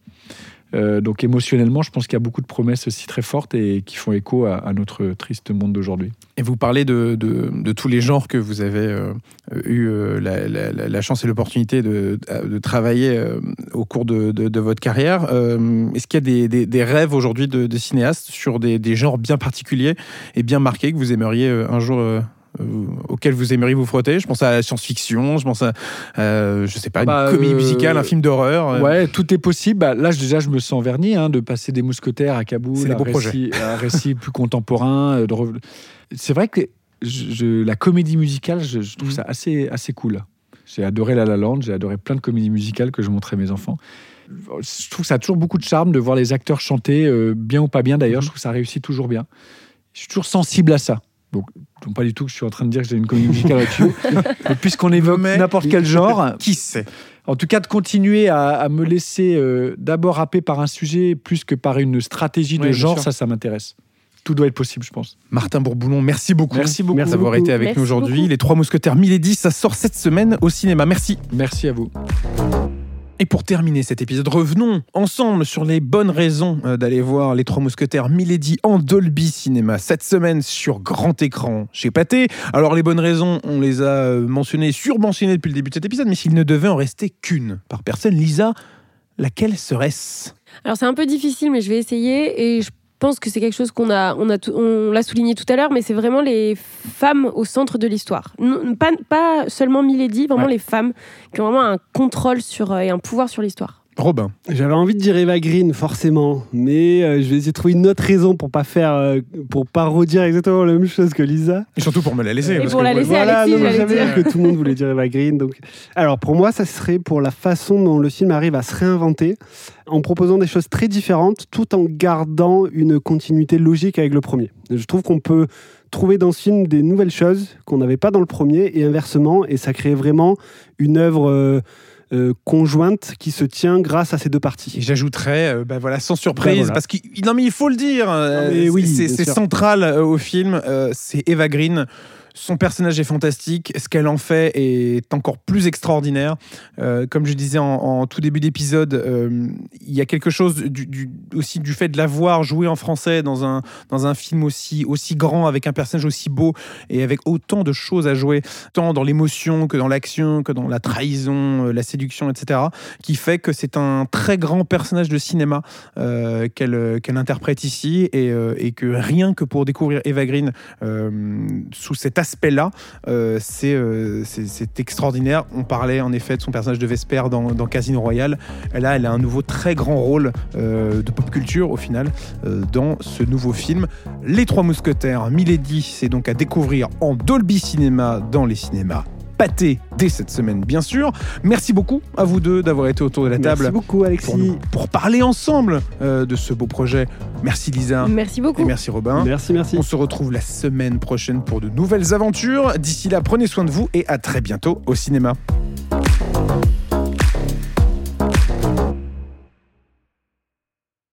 Euh, donc émotionnellement, je pense qu'il y a beaucoup de promesses aussi très fortes et qui font écho à, notre triste monde d'aujourd'hui. Et vous parlez de, tous les genres que vous avez euh, eu euh, la, chance et l'opportunité de, travailler au cours de, votre carrière. Est-ce qu'il y a des, rêves aujourd'hui de, cinéastes sur des, genres bien particuliers et bien marqués que vous aimeriez un jour euh, auquel vous aimeriez vous frotter Je pense à la science-fiction, je pense à, euh, je sais pas, Bah, une comédie euh, musicale, un film d'horreur. euh. Ouais, tout est possible. Bah, là, déjà, je me sens verni hein, de passer des mousquetaires à Kaboul, projets. récit, un récit plus contemporain. rev- C'est vrai que je- je- la comédie musicale, je, je trouve Mhm. ça assez, assez cool. J'ai adoré La La Land, j'ai adoré plein de comédies musicales que je montrais à mes enfants. Je trouve que ça a toujours beaucoup de charme de voir les acteurs chanter, euh, bien ou pas bien d'ailleurs. Mhm. Je trouve que ça réussit toujours bien. Je suis toujours sensible à ça. Donc, donc pas du tout que je suis en train de dire que j'ai une comédie musicale là-dessus. Mais puisqu'on évoque Mais- n'importe quel genre, Qui sait en tout cas de continuer à, à me laisser euh, d'abord happer par un sujet plus que par une stratégie de genre, sûr. ça, ça m'intéresse. Tout doit être possible, je pense. Martin Bourboulon, merci beaucoup. Merci beaucoup. Merci d'avoir beaucoup. été avec Merci nous aujourd'hui. beaucoup. Les Trois Mousquetaires 1010, ça sort cette semaine au cinéma. Merci. Merci à vous. Et pour terminer cet épisode, revenons ensemble sur les bonnes raisons euh, d'aller voir Les Trois Mousquetaires Milady en Dolby Cinéma cette semaine sur grand écran chez Pathé. Alors les bonnes raisons, on les a euh, mentionnées, surmentionnées depuis le début de cet épisode, mais s'il ne devait en rester qu'une par personne, Lisa, laquelle serait-ce? Alors c'est un peu difficile, mais je vais essayer et je pense que c'est quelque chose qu'on a, on a, on l'a souligné tout à l'heure, mais c'est vraiment les femmes au centre de l'histoire. Pas, pas seulement Milady, vraiment Ouais. les femmes qui ont vraiment un contrôle sur euh, et un pouvoir sur l'histoire. Robin. J'avais envie de dire Eva Green, forcément, mais euh, je vais essayer de trouver une autre raison pour pas faire, euh, pour pas redire exactement la même chose que Lisa. Et surtout pour me la laisser. Et parce pour que la laisser, Alexis, non, j'avais dire. que tout le monde voulait dire Eva Green. Donc, alors pour moi, ça serait pour la façon dont le film arrive à se réinventer, en proposant des choses très différentes, tout en gardant une continuité logique avec le premier. Je trouve qu'on peut trouver dans ce film des nouvelles choses qu'on n'avait pas dans le premier et inversement, et ça crée vraiment une œuvre euh, euh, conjointe qui se tient grâce à ces deux Et parties. j'ajouterais, euh, bah voilà, sans surprise, voilà. parce qu'il non mais il faut le dire, euh, oui, c'est central au film. c'est Eva Green. Son personnage est fantastique, ce qu'elle en fait est encore plus extraordinaire. Euh, comme je disais en, tout début d'épisode, euh, il y a quelque chose aussi du fait de la voir jouer en français dans un, dans un film aussi, aussi grand, avec un personnage aussi beau et avec autant de choses à jouer, tant dans l'émotion que dans l'action, que dans la trahison, euh, la séduction, etc., qui fait que c'est un très grand personnage de cinéma euh, qu'elle interprète ici et, et que rien que pour découvrir Eva Green sous cet aspect-là, euh, c'est euh, c'est- extraordinaire. On parlait en effet de son personnage de Vesper dans, Casino Royale. Là, elle a un nouveau très grand rôle euh, de pop culture au final dans ce nouveau film. Les Trois Mousquetaires, Milady, c'est donc à découvrir en Dolby Cinéma dans les cinémas. Pâté dès cette semaine, bien sûr. Merci beaucoup à vous deux d'avoir été autour de la table Merci beaucoup, Alexis. pour, nous- pour parler ensemble euh, de ce beau projet. Merci Lisa Merci beaucoup. et merci Robin. Merci, merci. On se retrouve la semaine prochaine pour de nouvelles aventures. D'ici là, prenez soin de vous et à très bientôt au cinéma.